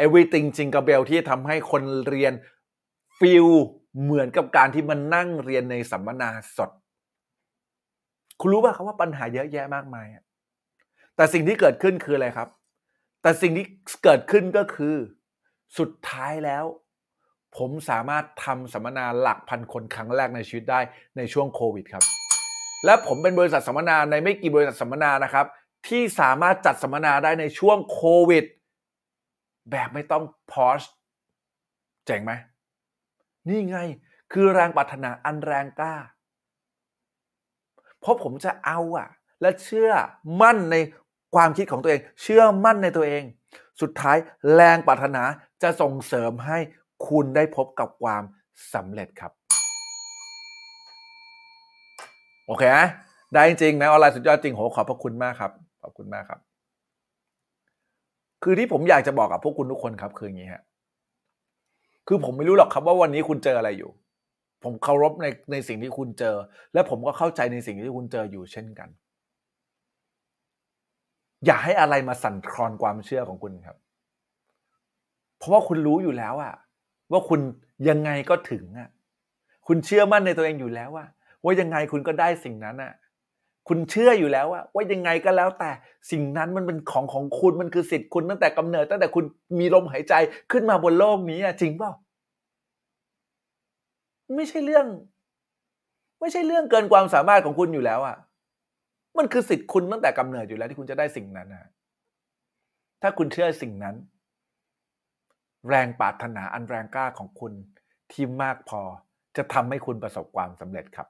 everything จิงก e เบลที่ทำให้คนเรียน feel เหมือนกับการที่มันนั่งเรียนในสัมมนาสด คุณรู้ป่ะครับว่าปัญหาเยอะแยะมากมาย แต่สิ่งที่เกิดขึ้นคืออะไรครับ แต่สิ่งที่เกิดขึ้นก็คือ สุดท้ายแล้ว ผมสามารถทำสัมมนาหลักพันคนครั้งแรกในชีวิตได้ในช่วงโควิดครับ และผมเป็นบริษัทสัมมนาในไม่กี่บริษัทสัมมนานะครับ ที่สามารถจัดสัมมนาได้ในช่วงโควิด แบบไม่ต้องพอชเจ๋งไหม นี่ไงคือแรงปรารถนาอันแรงกล้า เพราะผมจะเอาอะและเชื่อมั่นในความคิดของตัวเอง เชื่อมั่นในตัวเอง สุดท้ายแรงปรารถนาจะส่งเสริมให้ คุณได้พบกับความสำเร็จครับ โอเคนะได้จริงนะออนไลน์สุดยอดจริงโหขอบพระคุณมากครับ ขอบคุณมากครับ คือที่ผมอยากจะบอกกับพวกคุณทุกคนครับ คืออย่างนี้ฮะคือผมไม่รู้หรอกครับว่าวันนี้คุณเจออะไรอยู่ ผมเคารพในในสิ่งที่คุณเจอ และผมก็เข้าใจในสิ่งที่คุณเจออยู่เช่นกัน อย่าให้อะไรมาสั่นคลอนความเชื่อของคุณครับ เพราะว่าคุณรู้อยู่แล้วอะ ว่าคุณยังไงก็ถึงอะคุณเชื่อมั่นในตัวเองอยู่แล้วว่าว่ายังไงคุณก็ได้สิ่งนั้นอะคุณเชื่ออยู่แล้วว่าว่ายังไงก็แล้วแต่สิ่งนั้นมันเป็นของของคุณมันคือสิทธิ์คุณตั้งแต่กำเนิด ตั้งแต่คุณมีลมหายใจขึ้นมาบนโลกนี้อะจริงเปล่าไม่ใช่เรื่อง ไม่ใช่เรื่องเกินความสามารถของคุณอยู่แล้วอะมันคือสิทธิ์คุณตั้งแต่กำเนิดอยู่แล้วที่คุณจะได้สิ่งนั้นนะถ้าคุณเชื่อสิ่งนั้น แรงปรารถนาอันแรงกล้าของคุณที่มากพอจะทำให้คุณประสบความสำเร็จครับ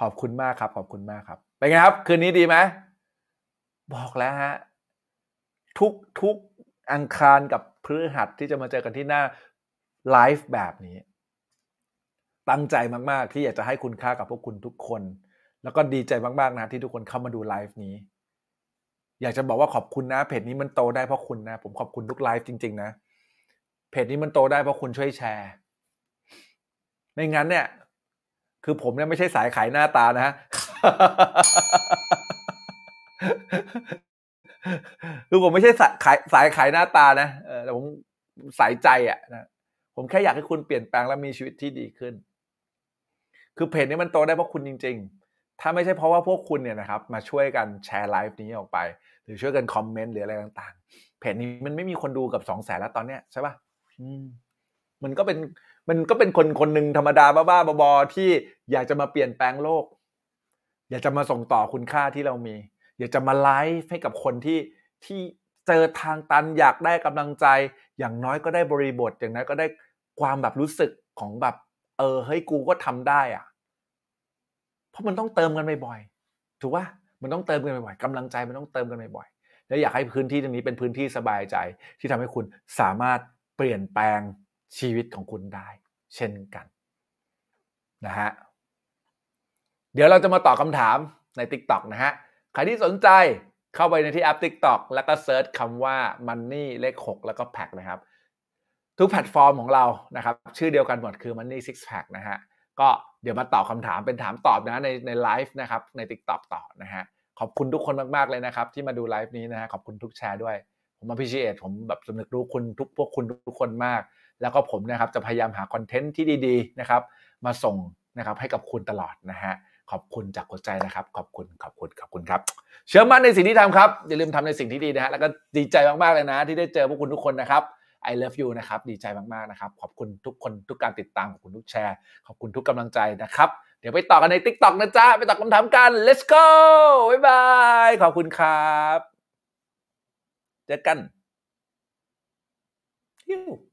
ขอบคุณมากครับ ขอบคุณมากครับ เป็นไงครับ คืนนี้ดีไหมบอกแล้วฮะทุกทุกอังคารกับพฤหัสที่จะมาเจอกันที่หน้าไลฟ์แบบนี้ ตั้งใจมาก ๆ ที่อยากจะให้คุณค่ากับพวกคุณทุกคน แล้วก็ดีใจมาก ๆ นะที่ทุกคนเข้ามาดูไลฟ์นี้ อยากจะบอกว่าขอบคุณนะ เพจนี้มันโตได้เพราะคุณนะ ผมขอบคุณทุกไลฟ์จริง ๆ นะ เพจนี้มันโตได้เพราะคุณช่วยแชร์ ไม่งั้นเนี่ย คือผมเนี่ยไม่ใช่สายขายหน้าตานะฮะคือผมไม่ใช่สายขายสายขายหน้าตานะเออแต่ผมสายใจอะนะผมแค่อยากให้คุณเปลี่ยนแปลงและมีชีวิตที่ดีขึ้น คือเพจนี้มันโตได้เพราะคุณจริง ๆ ถ้าไม่ใช่เพราะว่าพวกคุณเนี่ยนะครับมาช่วยกันแชร์ไลฟ์นี้ออกไป หรือช่วยกันคอมเมนต์หรืออะไรต่างๆ เพจนี้มันไม่มีคนดูกับสองแสนแล้วตอนเนี้ยใช่ปะอืมมันก็เป็นมันก็เป็นคนคนหนึ่งธรรมดาบ้าๆบอๆที่อยากจะมาเปลี่ยนแปลงโลก อยากจะมาส่งต่อคุณค่าที่เรามี อยากจะมาไลฟ์ให้กับคนที่ที่เจอทางตันอยากได้กำลังใจ อย่างน้อยก็ได้บริบท อย่างน้อยก็ได้ความแบบรู้สึกของแบบ เออเฮ้ยกูก็ทำได้อะ ราะมันต้องเติมกันบ่อยๆถูกป่ะมันต้องเติมกันบ่อยๆกำลังใจมันต้องเติมกันบ่อยๆแล้วอยากให้พื้นที่ตรงนี้เป็นพื้นที่สบายใจ ที่ทำให้คุณสามารถเปลี่ยนแปลงชีวิตของคุณได้ เช่นกันนะฮะเดี๋ยวเราจะมาตอบคำถามใน TikTok นะฮะใครที่สนใจเข้าไปในที่แอป TikTok แล้วก็ search คำว่า Money เลข 6 แล้วก็ Pack นะครับ ทุกแพลตฟอร์มของเรานะครับ ชื่อเดียวกันหมดคือ Money Six Pack นะฮะ ก็เดี๋ยวมาตอบคำถามเป็นถามตอบนะในในไลฟ์นะครับใน TikTok ต่อนะฮะขอบคุณทุกคนมาก ๆ เลยนะครับ ที่มาดูไลฟ์นี้นะฮะขอบคุณทุกแชร์ด้วย ผมมาพิเศษผมแบบสำนึกรู้คุณทุกพวกคุณทุกคนมาก แล้วก็ผมนะครับจะพยายามหาคอนเทนต์ที่ดีๆนะครับมาส่งนะครับให้กับคุณตลอดนะฮะขอบคุณจากหัวใจนะครับ ขอบคุณขอบคุณขอบคุณครับ เชื่อมั่นในสิ่งที่ทำครับอย่าลืมทำในสิ่งที่ดีนะฮะแล้วก็ดีใจมากๆเลยนะ ที่ได้เจอพวกคุณทุกคนนะครับ I love you นะครับดีใจมากๆนะครับขอบคุณทุกคนทุกการติดตามขอบคุณทุกแชร์ ขอบคุณทุกกำลังใจนะครับเดี๋ยวไปต่อกันใน TikTok นะจ๊ะไปตอบคำถามกัน let's go บ๊ายบายขอบคุณครับ เจอกันฮิว